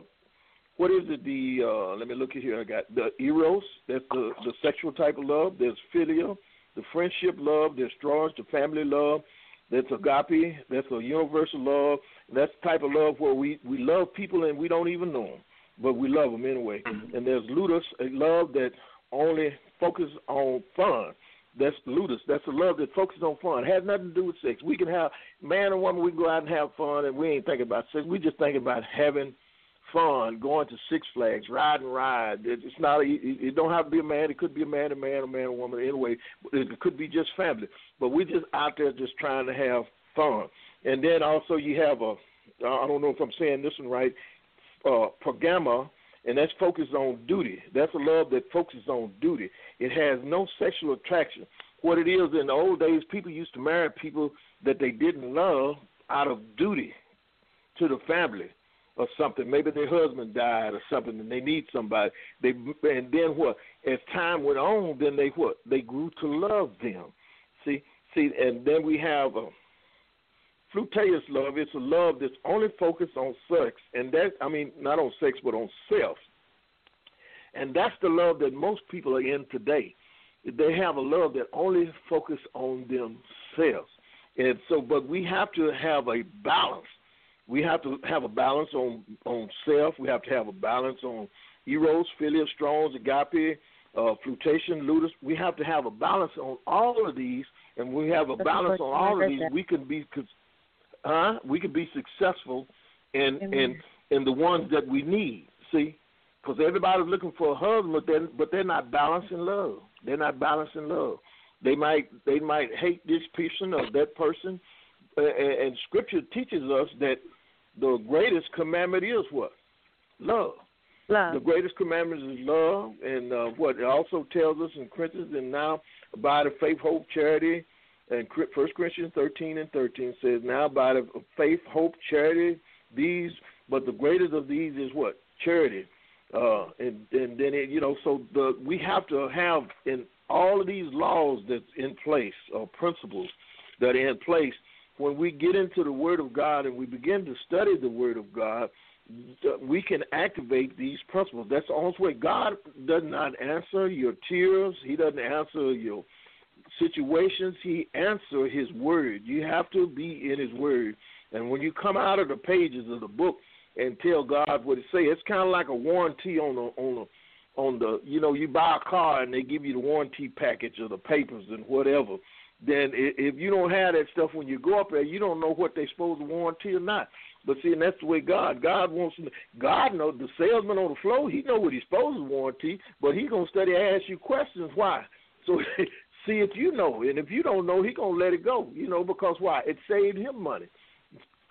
what is it? The uh, let me look at here. I got the eros. That's the the sexual type of love. There's philia, the friendship love. There's storge, the family love. That's agape. That's a universal love. That's the type of love where we we love people and we don't even know them, but we love them anyway. And there's ludus, a love that only focuses on fun. That's ludus. That's a love that focuses on fun. It has nothing to do with sex. We can have man and woman. We can go out and have fun, and we ain't thinking about sex. We just thinking about having fun, going to Six Flags, riding ride. It's not. It it don't have to be a man. It could be a man, a man, a man, a woman. Anyway, it could be just family. But we're just out there just trying to have fun. And then also you have a. I don't know if I'm saying this one right. Uh, Pergama, and that's focused on duty. That's a love that focuses on duty. It has no sexual attraction. What it is in the old days, people used to marry people that they didn't love out of duty to the family or something. Maybe their husband died or something, and they need somebody. They and then what? As time went on, then they what? They grew to love them. See, see, and then we have uh, a flirtatious love. It's a love that's only focused on sex, and that I mean not on sex but on self. And that's the love that most people are in today. They have a love that only focus on themselves. And so, but we have to have a balance. We have to have a balance on on self. We have to have a balance on eros, philia, strongs, agape, uh, flutation, ludus. We have to have a balance on all of these, and we have a That's balance on all of these. that. We can be, huh? We can be successful in in in the ones that we need. See, because everybody's looking for a husband, but they're, but they're not balancing love. They're not balancing love. They might they might hate this person or that person, and Scripture teaches us that the greatest commandment is what love. Love. The greatest commandment is love, and uh, what it also tells us in Corinthians, and now by the faith, hope, charity, and First Corinthians thirteen and thirteen says, now by the faith, hope, charity, these, but the greatest of these is what charity, uh, and and then it, you know, so the we have to have in all of these laws that's in place or principles that are in place. When we get into the Word of God and we begin to study the Word of God, we can activate these principles. That's the only way. God does not answer your tears. He doesn't answer your situations. He answers His Word. You have to be in His Word. And when you come out of the pages of the book and tell God what it say, it's kind of like a warranty on the on the on the you know you buy a car and they give you the warranty package or the papers and whatever. Then if you don't have that stuff when you go up there, you don't know what they're supposed to warranty or not. But see, and that's the way God. God wants. God knows the salesman on the floor. He know what he's supposed to warranty, but he gonna study ask you questions. Why? So <laughs> see if you know, and if you don't know, he gonna let it go. You know because why? It saved him money.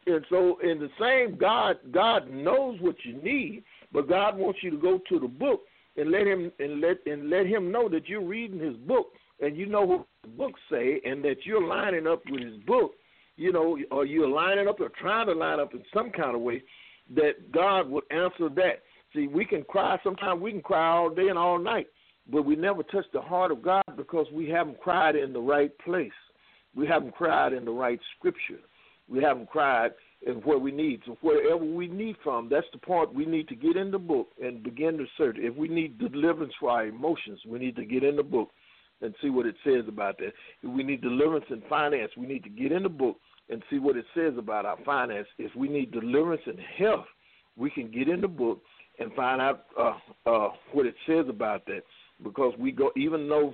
And so, in the same, God, God knows what you need, but God wants you to go to the book and let him and let and let him know that you're reading his book and you know what the book say, and that you're lining up with his book. You know, or you're lining up or trying to line up in some kind of way that God would answer that. See, we can cry. Sometimes we can cry all day and all night, but we never touch the heart of God because we haven't cried in the right place. We haven't cried in the right scripture. We haven't cried in where we need. So wherever we need from, that's the part we need to get in the book and begin to search. If we need deliverance for our emotions, we need to get in the book and see what it says about that. If we need deliverance in finance, we need to get in the book and see what it says about our finance. If we need deliverance in health, we can get in the book and find out uh, uh, what it says about that. Because we go, even though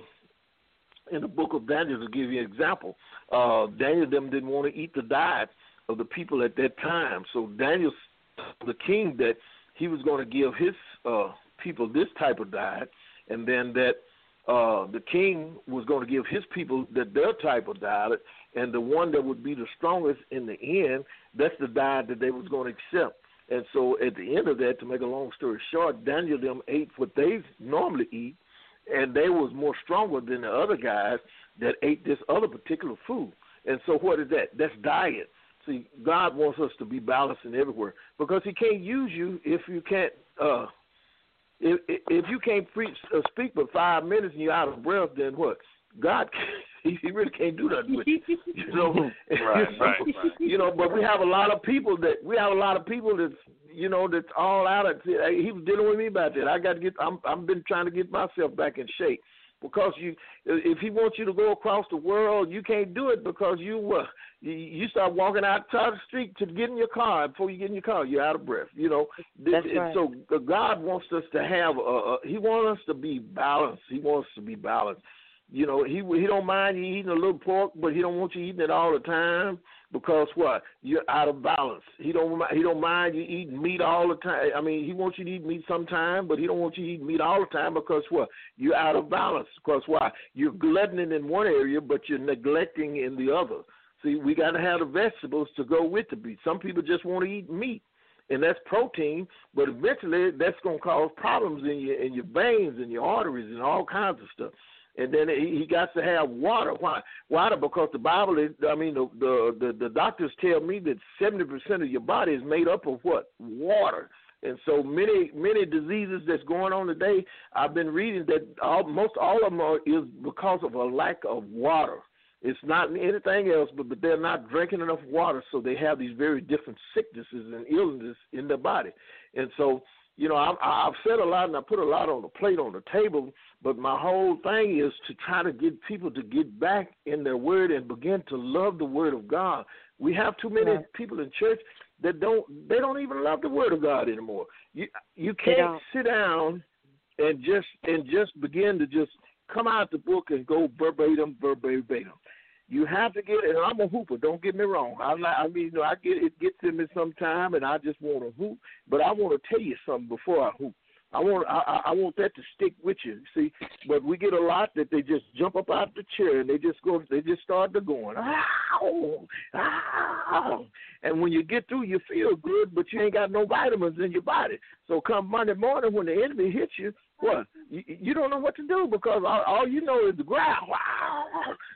in the book of Daniel, to give you an example, uh, Daniel them didn't want to eat the diet of the people at that time. So Daniel, the king, that he was going to give his uh, people this type of diet, and then that uh, the king was going to give his people that their type of diet, and the one that would be the strongest in the end, that's the diet that they was going to accept. And so at the end of that, to make a long story short, Daniel them ate what they normally eat, and they was more stronger than the other guys that ate this other particular food. And so what is that? That's diet. See, God wants us to be balanced in everywhere because He can't use you if you can't. uh if if you can't preach uh, speak for five minutes and you're out of breath, then what? God, <laughs> he, he really can't do nothing with you. <laughs> You know, Right, right, right. you know. But we have a lot of people that we have a lot of people that you know that's all out of. He was dealing with me about that. I got to get. I'm I've been trying to get myself back in shape because you if he wants you to go across the world, you can't do it because you uh, you, you start walking outside the street to get in your car. Before you get in your car, you're out of breath. You know, That's It- right. so uh, God wants us to have. A, a, he wants us to be balanced. He wants us to be balanced. You know, he he don't mind you eating a little pork, but he don't want you eating it all the time because what? You're out of balance. He don't he don't mind you eating meat all the time. I mean, he wants you to eat meat sometime, but he don't want you eating meat all the time because what? You're out of balance. Because why? You're gluttoning in one area, but you're neglecting in the other. See, we got to have the vegetables to go with the meat. Some people just want to eat meat, and that's protein, but eventually that's going to cause problems in your in your veins and your arteries and all kinds of stuff. And then he, he got to have water. Why? Water because the Bible is. I mean, the the the, the doctors tell me that seventy percent of your body is made up of what? Water. And so many many diseases that's going on today, I've been reading that all, most all of them are, is because of a lack of water. It's not anything else, but, but they're not drinking enough water, so they have these very different sicknesses and illnesses in their body. And so, you know, I've, I've said a lot and I put a lot on the plate on the table, but my whole thing is to try to get people to get back in their word and begin to love the word of God. We have too many people in church that don't they don't even love the word of God anymore. You you can't sit down and just and just begin to just come out the book and go verbatim, verbatim. You have to get it. I'm a hooper. Don't get me wrong. I. I mean, you know, I get it gets in me sometime, and I just want to hoop. But I want to tell you something before I hoop. I want I I want that to stick with you. See, but we get a lot that they just jump up out the chair and they just go. They just start to going. Ow, ow. And when you get through, you feel good, but you ain't got no vitamins in your body. So come Monday morning, when the enemy hits you, what? You, you don't know what to do because all, all you know is the growl. Wow,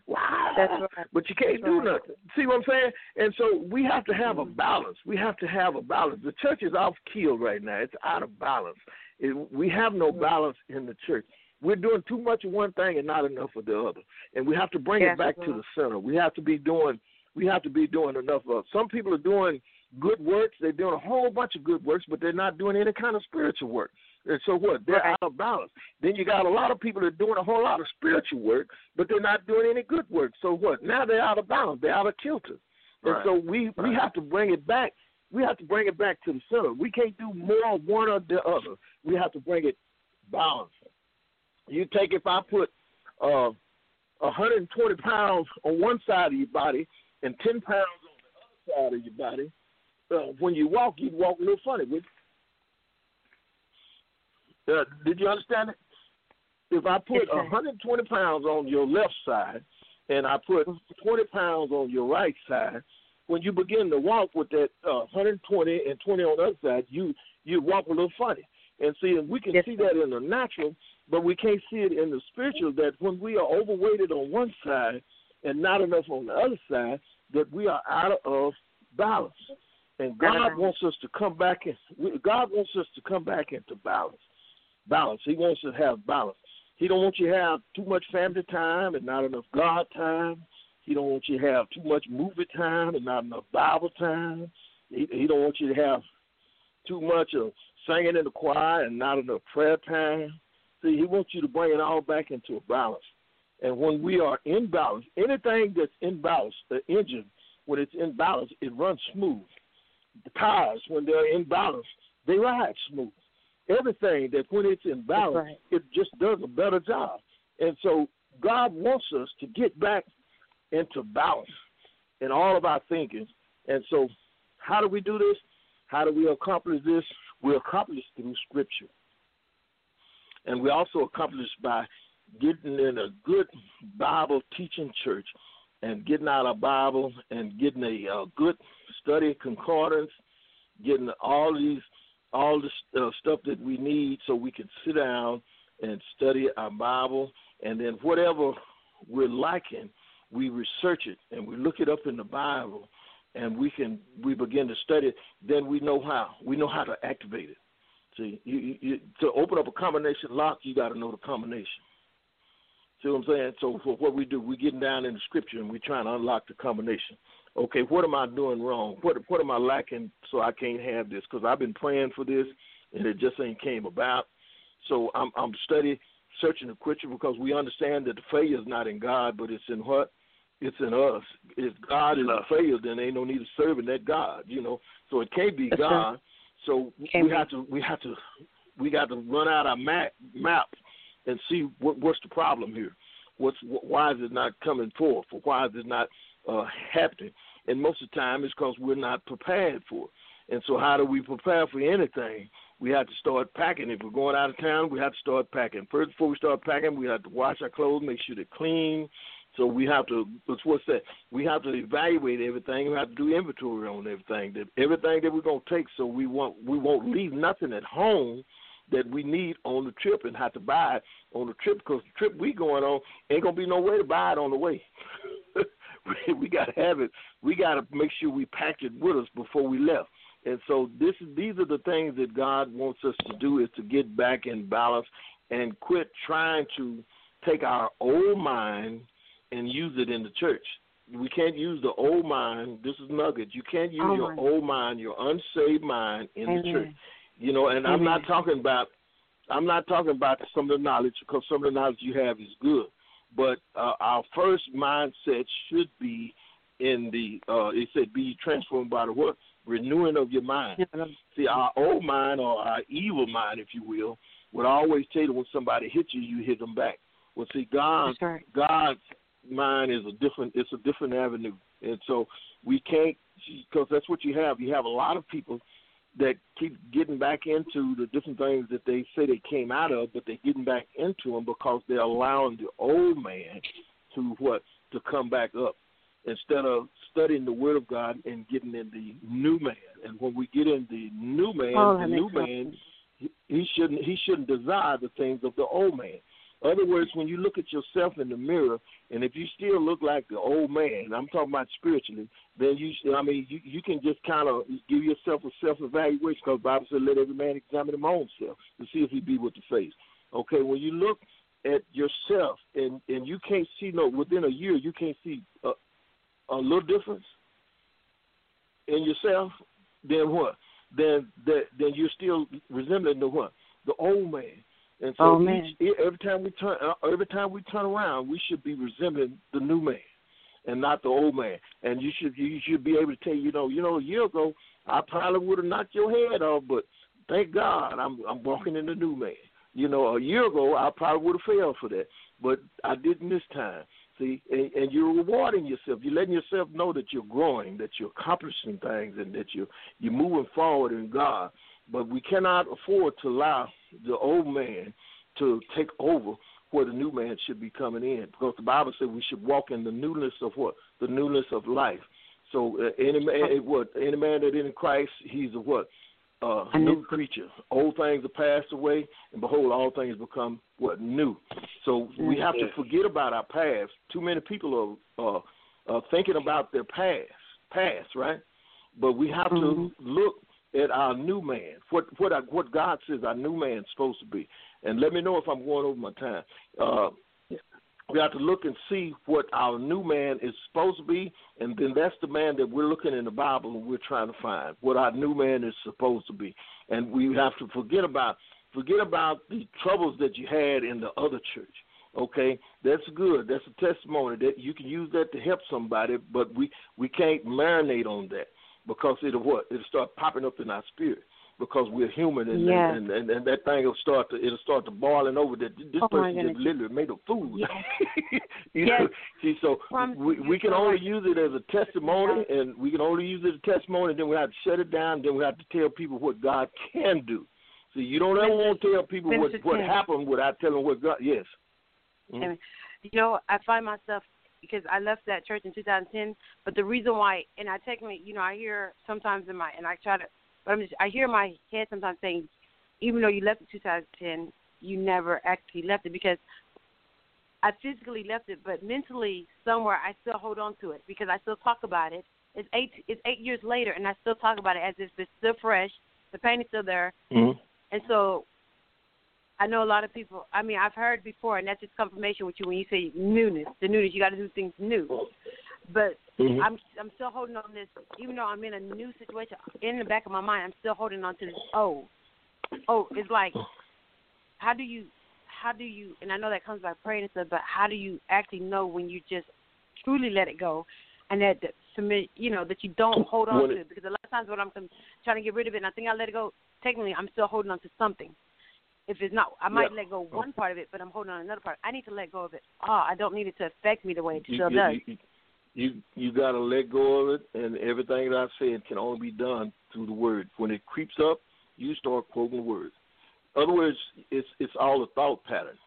wow. That's right. But you can't That's do right. nothing. See what I'm saying? And so we have to have a mm-hmm. balance. We have to have a balance. The church is off keel right now. It's out of balance. It, we have no mm-hmm. balance in the church. We're doing too much of one thing and not enough of the other. And we have to bring Yes, it back to the center. We have to be doing. We have to be doing enough of. Some people are doing good works. They're doing a whole bunch of good works, but they're not doing any kind of spiritual work. And so what? They're Right. out of balance. Then you got a lot of people that are doing a whole lot of spiritual work, but they're not doing any good work. So what? Now they're out of balance. They're out of kilter. And Right. so we we have to bring it back. We have to bring it back to the center. We can't do more one or the other. We have to bring it balanced. You take if I put uh, 120 pounds on one side of your body and 10 pounds on the other side of your body, uh, when you walk, you'd walk a little funny. You? Uh, did you understand it? If I put Yes, 120 pounds on your left side and I put 20 pounds on your right side, when you begin to walk with that uh, 120 and 20 on the other side, you you walk a little funny. And see, and we can Yes, see that in the natural, but we can't see it in the spiritual. That when we are overweighted on one side and not enough on the other side, that we are out of balance. And God Uh-huh. wants us to come back in. God wants us to come back into balance. Balance. He wants to have balance. He don't want you to have too much family time and not enough God time. He don't want you to have too much movie time and not enough Bible time. He, he don't want you to have too much of singing in the choir and not enough prayer time. See, he wants you to bring it all back into a balance. And when we are in balance, anything that's in balance, the engine, when it's in balance, it runs smooth. The tires, when they're in balance, they ride smooth. Everything that when it's in balance, right. it just does a better job. And so God wants us to get back into balance in all of our thinking. And so, how do we do this? How do we accomplish this? We accomplish through Scripture. And we also accomplish by getting in a good Bible teaching church and getting out a Bible and getting a, uh good study concordance, getting all these all the uh, stuff that we need so we can sit down and study our Bible, and then whatever we're liking, we research it and we look it up in the Bible, and we can we begin to study it. Then we know how we know how to activate it. See, you, you, to open up a combination lock, you got to know the combination. See what I'm saying? So for what we do, we getting down in the scripture and we trying to unlock the combination. Okay, what am I doing wrong? What what am I lacking so I can't have this? Because I've been praying for this and it just ain't came about. So I'm I'm studying, searching the scripture because we understand that the failure is not in God, but it's in what? It's in us. If God is a failure, then ain't no need of serving that God, you know. So it can't be That's God. right. So Can't we be. have to we have to we got to run out our map map and see what what's the problem here. What's why is it not coming forth? Or why is it not uh, happening? And most of the time, it's because we're not prepared for it. And so, how do we prepare for anything? We have to start packing. If we're going out of town, we have to start packing. First, before we start packing, we have to wash our clothes, make sure they're clean. So we have to. What's what's that? We have to evaluate everything. We have to do inventory on everything. That everything that we're gonna take, so we want we won't leave nothing at home that we need on the trip and have to buy it on the trip because the trip we going on ain't gonna be no way to buy it on the way. <laughs> we, <laughs> we gotta have it. We gotta make sure we packed it with us before we left. And so this is these are the things that God wants us to do is to get back in balance and quit trying to take our old mind and use it in the church. We can't use the old mind. This is nugget. You can't use Oh, your old mind, your unsaved mind in the church. You know, and I'm not talking about I'm not talking about some of the knowledge because some of the knowledge you have is good, but uh, our first mindset should be in the uh, it said be transformed by the what renewing of your mind. See, our old mind or our evil mind, if you will, would always tell you when somebody hits you, you hit them back. Well, see, God, right. God's mind is a different. It's a different avenue, and so we can't because that's what you have. You have a lot of people that keep getting back into the different things that they say they came out of, but they're getting back into them because they're allowing the old man to what to come back up instead of studying the Word of God and getting in the new man. And when we get in the new man, Oh, the new sense. man, he, he shouldn't he shouldn't desire the things of the old man. Other words, when you look at yourself in the mirror, and if you still look like the old man, I'm talking about spiritually, then you, I mean, you, you can just kind of give yourself a self evaluation because Bible said, "Let every man examine his own self to see if he be with the face." Okay, when you look at yourself and and you can't see no within a year, you can't see a, a little difference in yourself. Then what? Then that then you're still resembling the what? The old man. And so Oh, man. each, every time we turn uh, every time we turn around, we should be resembling the new man and not the old man. And you should you should be able to tell you know you know a year ago I probably would have knocked your head off, but thank God I'm I'm walking in the new man. You know, a year ago I probably would have failed for that, but I didn't this time. See, and, and you're rewarding yourself. You're letting yourself know that you're growing, that you're accomplishing things, and that you're you're moving forward in God. But we cannot afford to allow the old man to take over where the new man should be coming in, because the Bible says we should walk in the newness of what the newness of life. So uh, any man, what any man that in Christ, he's a what uh, A new creature. Old things are passed away, and behold, all things become what new. So we have to forget about our past. Too many people are uh, uh, thinking about their past, past, right? But we have Mhm. to look at our new man. What what I, what God says our new man's supposed to be. And let me know if I'm going over my time. Uh, we have to look and see what our new man is supposed to be, and then that's the man that we're looking in the Bible and we're trying to find what our new man is supposed to be. And we have to forget about forget about the troubles that you had in the other church. Okay, that's good. That's a testimony that you can use that to help somebody, but we we can't marinate on that because it'll what it'll start popping up in our spirit because we're human and Yeah. and, and and that thing will start to it'll start to boiling over that this Oh, person just literally made a fool. <laughs> you Yes. know, see, so From- we we can only use it as a testimony, and we can only use it as a testimony. Then we have to shut it down. Then we have to tell people what God can do. See, you don't ever want to tell people what Minister what happened without telling what God. Yes. Mhm. You know, I find myself because I left that church in 2010. But the reason why, and I technically, you know, I hear sometimes in my, and I try to, but I'm just, I hear my head sometimes saying, even though you left in 2010, you never actually left it because I physically left it, but mentally somewhere I still hold on to it because I still talk about it. It's eight, it's eight years later, and I still talk about it as if it's still fresh. The pain is still there, Mhm. and so I know a lot of people. I mean, I've heard before, and that's just confirmation with you when you say newness. The newness, you got to do things new. But Mhm. I'm I'm still holding on this, even though I'm in a new situation. In the back of my mind, I'm still holding on to this. Oh, oh, it's like, how do you, how do you? And I know that comes by praying and stuff, but how do you actually know when you just truly let it go, and that the submit, you know, that you don't hold on When to it- it? Because a lot of times when I'm trying to get rid of it, and I think I let it go. Technically, I'm still holding on to something. If it's not, I might Yeah. let go one part of it, but I'm holding on another part. I need to let go of it. Oh, I don't need it to affect me the way it you, still you, does. You, you you got to let go of it, and everything that I said can only be done through the word. When it creeps up, you start quoting the word. In other words, it's it's all a thought pattern.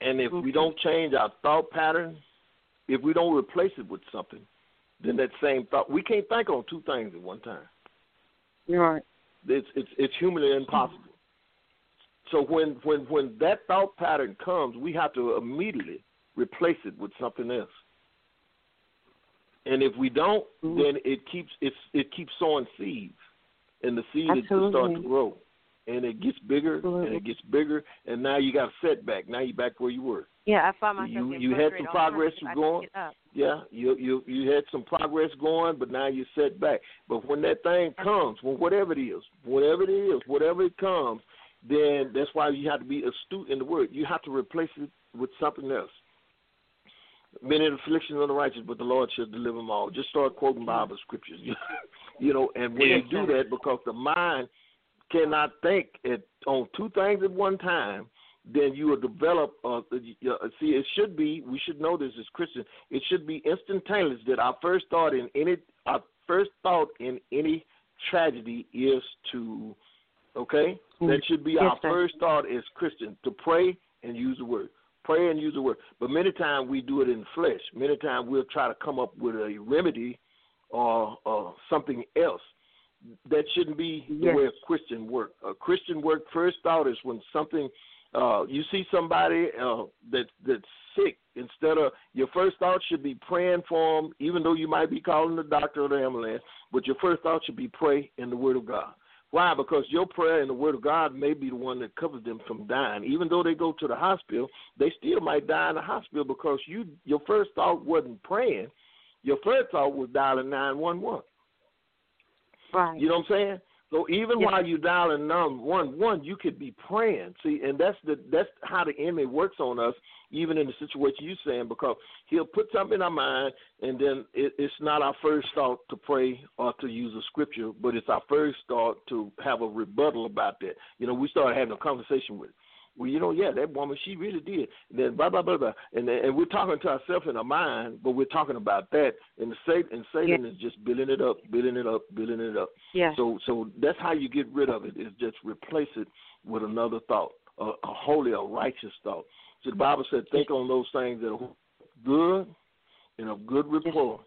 And if we Mhm. don't change our thought pattern, if we don't replace it with something, then that same thought we can't think on two things at one time. Right. It's it's it's humanly impossible. So when when when that thought pattern comes, we have to immediately replace it with something else. And if we don't, Mhm. then it keeps it's it keeps sowing seeds, and the seed is to start to grow, and it gets bigger and it gets bigger, and now you got a setback. Now you're back where you were. Yeah, I find myself You- you had some all the time progress I going. can't get up. Yeah, you you you had some progress going, but now you're set back. But when that thing comes, when whatever it is, whatever it is, whatever it comes, then that's why you have to be astute in the word. You have to replace it with something else. Many afflictions of the righteous, but the Lord shall deliver them all. Just start quoting Bible scriptures, <laughs> you know. And when you do that, because the mind cannot think at, on two things at one time, then you will develop. Uh, uh, see, it should be. We should know this as Christians. It should be instantaneous that our first thought in any our first thought in any tragedy is to. Okay, that should be Yes, our sir. first thought as Christians to pray and use the word. Pray and use the word. But many times we do it in the flesh. Many times we'll try to come up with a remedy or, or something else. That shouldn't be the Yes. way a Christian work. A Christian work first thought is when something uh, you see somebody uh, that that's sick. Instead of your first thought should be praying for them, even though you might be calling the doctor or the ambulance. But your first thought should be pray in the Word of God. Why? Because your prayer and the Word of God may be the one that covers them from dying. Even though they go to the hospital, they still might die in the hospital because you your first thought wasn't praying. Your first thought was dialing nine one one. Right. You know what I'm saying? So even Yes. while you dialing nine one one, you could be praying. See, and that's the that's how the enemy works on us, even in the situation you're saying, because he'll put something in our mind, and then it, it's not our first thought to pray or to use a scripture, but it's our first thought to have a rebuttal about that. You know, we started having a conversation with. Well, you know, yeah, that woman, she really did. And then blah blah blah blah, and and we're talking to ourselves in our mind, but we're talking about that, and the Satan and Satan is just building it up, building it up, building it up. Yeah. So so that's how you get rid of it is just replace it with another thought, a, a holy, a righteous thought. So the Bible said, think on those things that are good and of good rapport.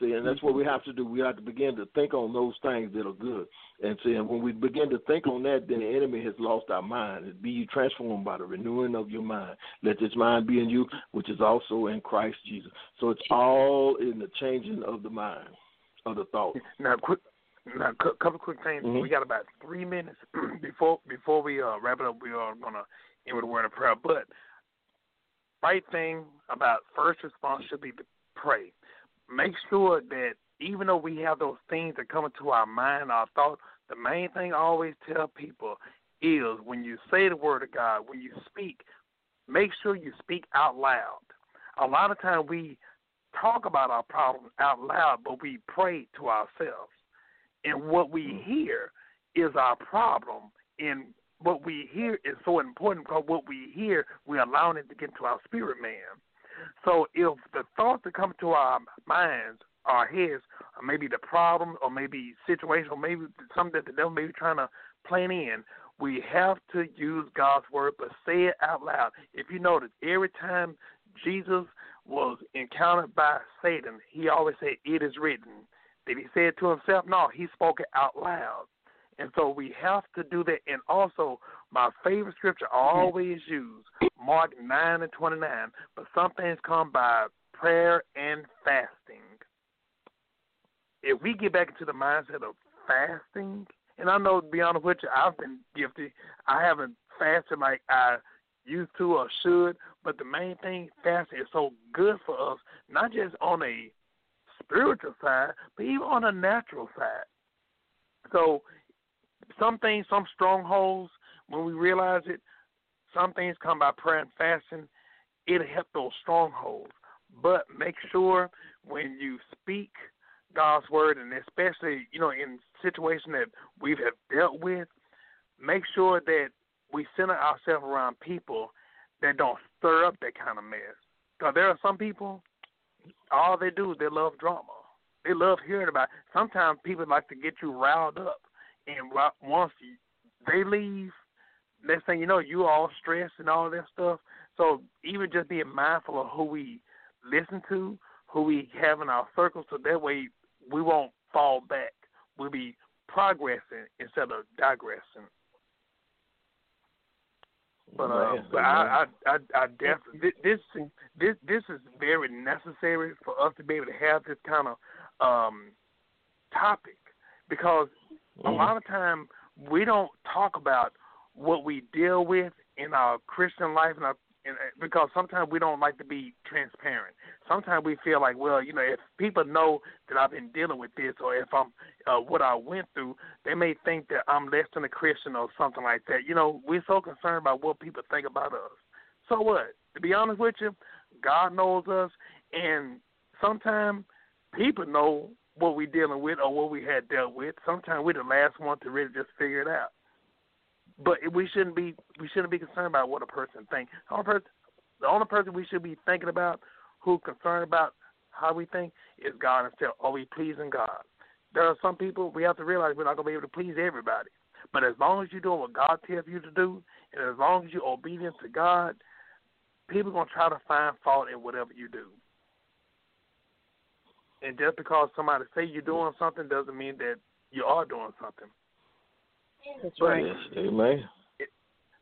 See, and that's what we have to do. We have to begin to think on those things that are good. And see, and when we begin to think on that, then the enemy has lost our mind. It be you transformed by the renewing of your mind. Let this mind be in you, which is also in Christ Jesus. So it's all in the changing of the mind, of the thought. Now, quick, now, a couple quick things. Mhm. We got about three minutes <clears throat> before before we uh, wrap it up. We are gonna end with a word of prayer. But right thing about first response should be to pray. Make sure that even though we have those things that come into our mind, our thoughts, the main thing I always tell people is when you say the word of God, when you speak, make sure you speak out loud. A lot of times we talk about our problems out loud, but we pray to ourselves. And what we mm-hmm. hear is our problem. And what we hear is so important because what we hear, we're allowing it to get into our spirit man. So if the thoughts that come to our minds, our heads, or maybe the problem, or maybe situation, or maybe something that the devil may be trying to plan in, we have to use God's word, but say it out loud. If you notice, every time Jesus was encountered by Satan, he always said, It is written. Did he say it to himself? No, he spoke it out loud. And so we have to do that. And also, my favorite scripture I always use, Mark 9 and 29. But some things come by prayer and fasting. If we get back into the mindset of fasting, and I know, to be honest with you, I've been guilty. I haven't fasted like I used to or should, but the main thing, fasting is so good for us, not just on a spiritual side, but even on a natural side. So some things, some strongholds, when we realize it, some things come by prayer and fasting. It'll help those strongholds. But make sure when you speak God's word, and especially you know in situations that we have dealt with, make sure that we center ourselves around people that don't stir up that kind of mess. Because there are some people, all they do is they love drama. They love hearing about. It. Sometimes people like to get you riled up, and once they leave, next thing you know, you all stressed and all that stuff. So even just being mindful of who we listen to, who we have in our circle, so that way we won't fall back. We'll be progressing instead of digressing. But uh, but I, I I I definitely this this this is very necessary for us to be able to have this kind of um topic because a Mm-hmm. lot of time we don't talk about what we deal with in our Christian life and our and, uh, because sometimes we don't like to be transparent. Sometimes we feel like, well, you know, if people know that I've been dealing with this, or if I'm uh, what I went through, they may think that I'm less than a Christian or something like that. You know, we're so concerned about what people think about us. So what? To be honest with you, God knows us, and sometimes people know what we're dealing with or what we had dealt with. Sometimes we're the last one to really just figure it out. But we shouldn't be we shouldn't be concerned about what a person thinks. The only person, the only person we should be thinking about, who concerned about how we think, is God Himself. Are we pleasing God? There are some people we have to realize we're not going to be able to please everybody. But as long as you're doing what God tells you to do, and as long as you're obedient to God, people are going to try to find fault in whatever you do. And just because somebody say you're doing something doesn't mean that you are doing something. That's But- right. Yes, amen.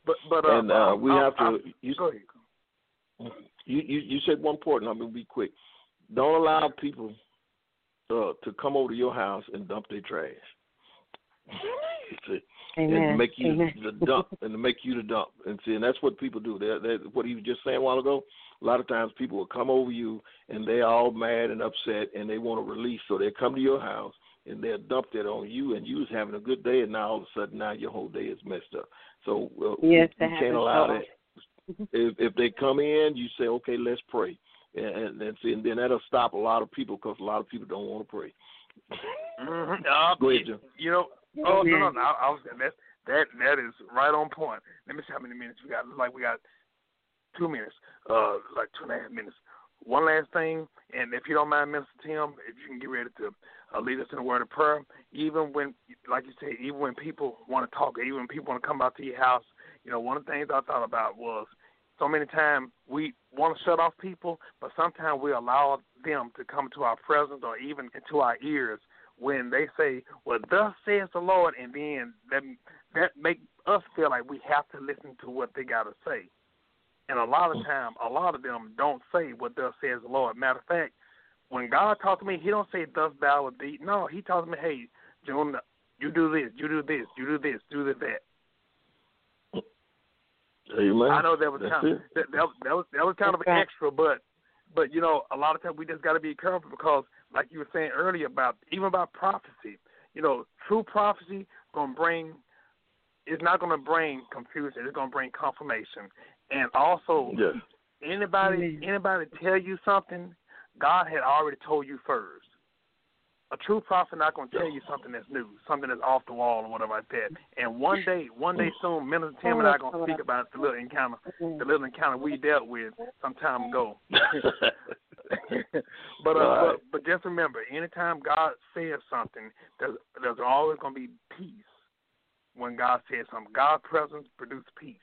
But but uh, And uh, we I'll- have to. I'll- You, go ahead. you you you said one point, and I'm gonna be quick. Don't allow people uh, to come over to your house and dump their trash. <laughs> See, and make you Amen. the dump and to make you the dump. And see, and that's what people do. They they what he was just saying a while ago. A lot of times people will come over you and they're all mad and upset and they want to release, so they come to your house and they'll dump that on you, and you was having a good day, and now all of a sudden now your whole day is messed up. So uh, Yes, we, that we can't allow so that. If if they come in, you say, okay, let's pray, and and, and, see, and then that'll stop a lot of people because a lot of people don't want to pray. Mm-hmm. Uh, Go ahead, Jim. You know, oh no, no, no. I, I was that that that is right on point. Let me see how many minutes we got. Like we got two minutes, uh, like two and a half minutes. One last thing, and if you don't mind, Mr. Tim, if you can get ready to uh, lead us in a word of prayer, even when, like you say, even when people want to talk, even when people want to come out to your house, you know, one of the things I thought about was so many times we want to shut off people, but sometimes we allow them to come to our presence or even into our ears when they say, "Well, thus says the Lord," and then that that make us feel like we have to listen to what they got to say. And a lot of mm. time, a lot of them don't say what thus says the Lord. Matter of fact, when God talks to me, He don't say "thus thou would be." No, He tells me, "Hey, June, you do this, you do this, you do this, do this, that." Amen. I know that was That's kind of, that, that, was- that was that was kind of That's an right. extra, but but you know a lot of times we just got to be careful because like you were saying earlier about even about prophecy, you know, true prophecy gonna bring it's not gonna bring confusion. It's gonna bring confirmation, and also Yes. anybody Amen. anybody tell you something, God had already told you first. A true prophet not going to tell you something that's new, something that's off the wall or whatever like that. And one day, one day soon, Minister Tim and I are going to speak about the little encounter, the little encounter we dealt with some time ago. <laughs> <laughs> <laughs> but, uh, Right. but but just remember, anytime God says something, there's there's always going to be peace. when God says something. God's presence produces peace.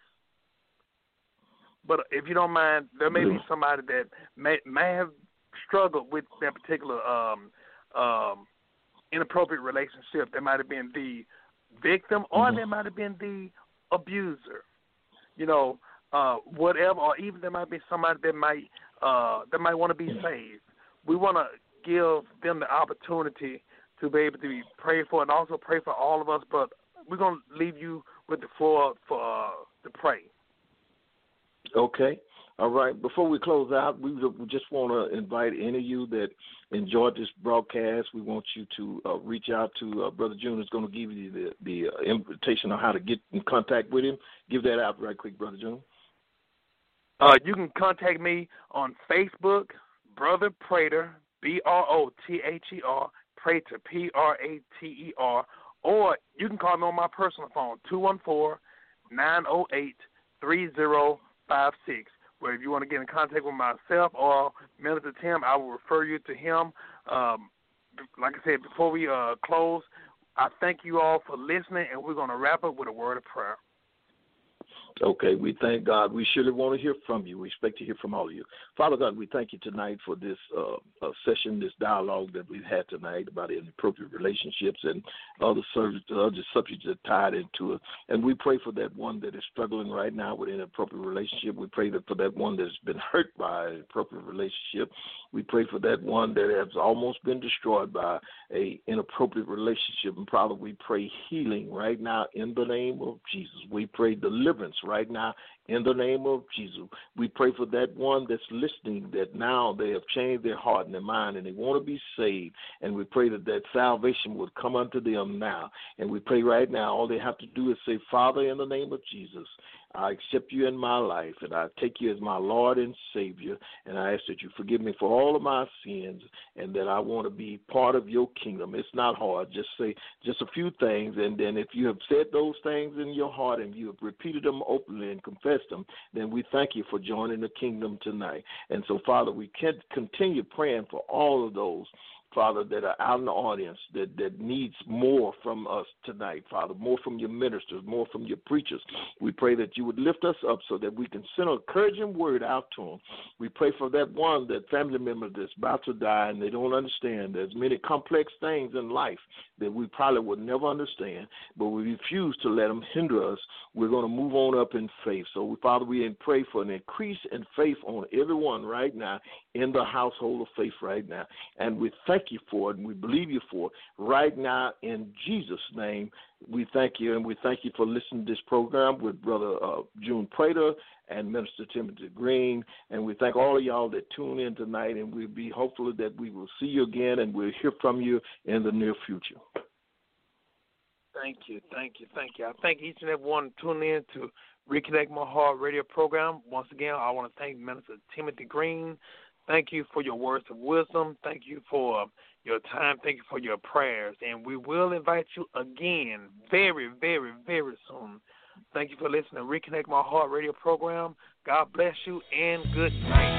But if you don't mind, there may be somebody that may may have struggled with that particular um, um, inappropriate relationship. They might have been the victim, or Mhm. they might have been the abuser. You know, uh, whatever, or even there might be somebody that might uh, that might want to be saved. We want to give them the opportunity to be able to be prayed for, and also pray for all of us. But we're gonna leave you with the floor for uh, to pray. Okay. All right. Before we close out, we we just want to invite any of you that enjoyed this broadcast. We want you to uh, reach out to uh, Brother June. Is going to give you the the uh, invitation on how to get in contact with him. Give that out right quick, Brother June. Uh, you can contact me on Facebook, Brother Prater, B R O T H E R, Prater, P R A T E R, or you can call me on my personal phone, two one four nine zero eight three zero five six. Where if you want to get in contact with myself or Minister Tim, I will refer you to him. Um, like I said, before we uh, close, I thank you all for listening, and we're going to wrap up with a word of prayer. Okay, we thank God. We surely want to hear from you. We expect to hear from all of you. Father God, we thank you tonight for this uh, uh, session, this dialogue that we've had tonight about inappropriate relationships and other, subjects, other subjects that tied into it. And we pray for that one that is struggling right now with inappropriate relationship. We pray that for that one that's been hurt by an inappropriate relationship. We pray for that one that has almost been destroyed by a inappropriate relationship. And Father, we pray healing right now in the name of Jesus. We pray deliverance right now in the name of Jesus. We pray for that one that's listening that now they have changed their heart and their mind and they want to be saved. And we pray that that salvation would come unto them now. And we pray right now, all they have to do is say, Father, in the name of Jesus, I accept you in my life and I take you as my Lord and Savior. And I ask that you forgive me for all of my sins and that I want to be part of your kingdom. It's not hard. Just say just a few things. And then if you have said those things in your heart and you have repeated them openly and confessed them, then we thank you for joining the kingdom tonight. And so, Father, we can continue praying for all of those Father, that are out in the audience that, that needs more from us tonight, Father, more from your ministers, more from your preachers. We pray that you would lift us up so that we can send a encouraging word out to them. We pray for that one, that family member that's about to die and they don't understand. There's many complex things in life that we probably would never understand, but we refuse to let them hinder us. We're going to move on up in faith. So, Father, we pray for an increase in faith on everyone right now in the household of faith right now. And we thank you for it and we believe you for it right now in Jesus' name. We thank you and we thank you for listening to this program with Brother uh, June Prater and Minister Timothy Green. And we thank all of y'all that tune in tonight and we'll be hopeful that we will see you again and we'll hear from you in the near future. Thank you, thank you, thank you. I thank each and every one tuning in to Reconnect My Heart radio program. Once again, I want to thank Minister Timothy Green. Thank you for your words of wisdom. Thank you for your time. Thank you for your prayers. And we will invite you again very, very, very soon. Thank you for listening to Reconnect My Heart radio program. God bless you and good night.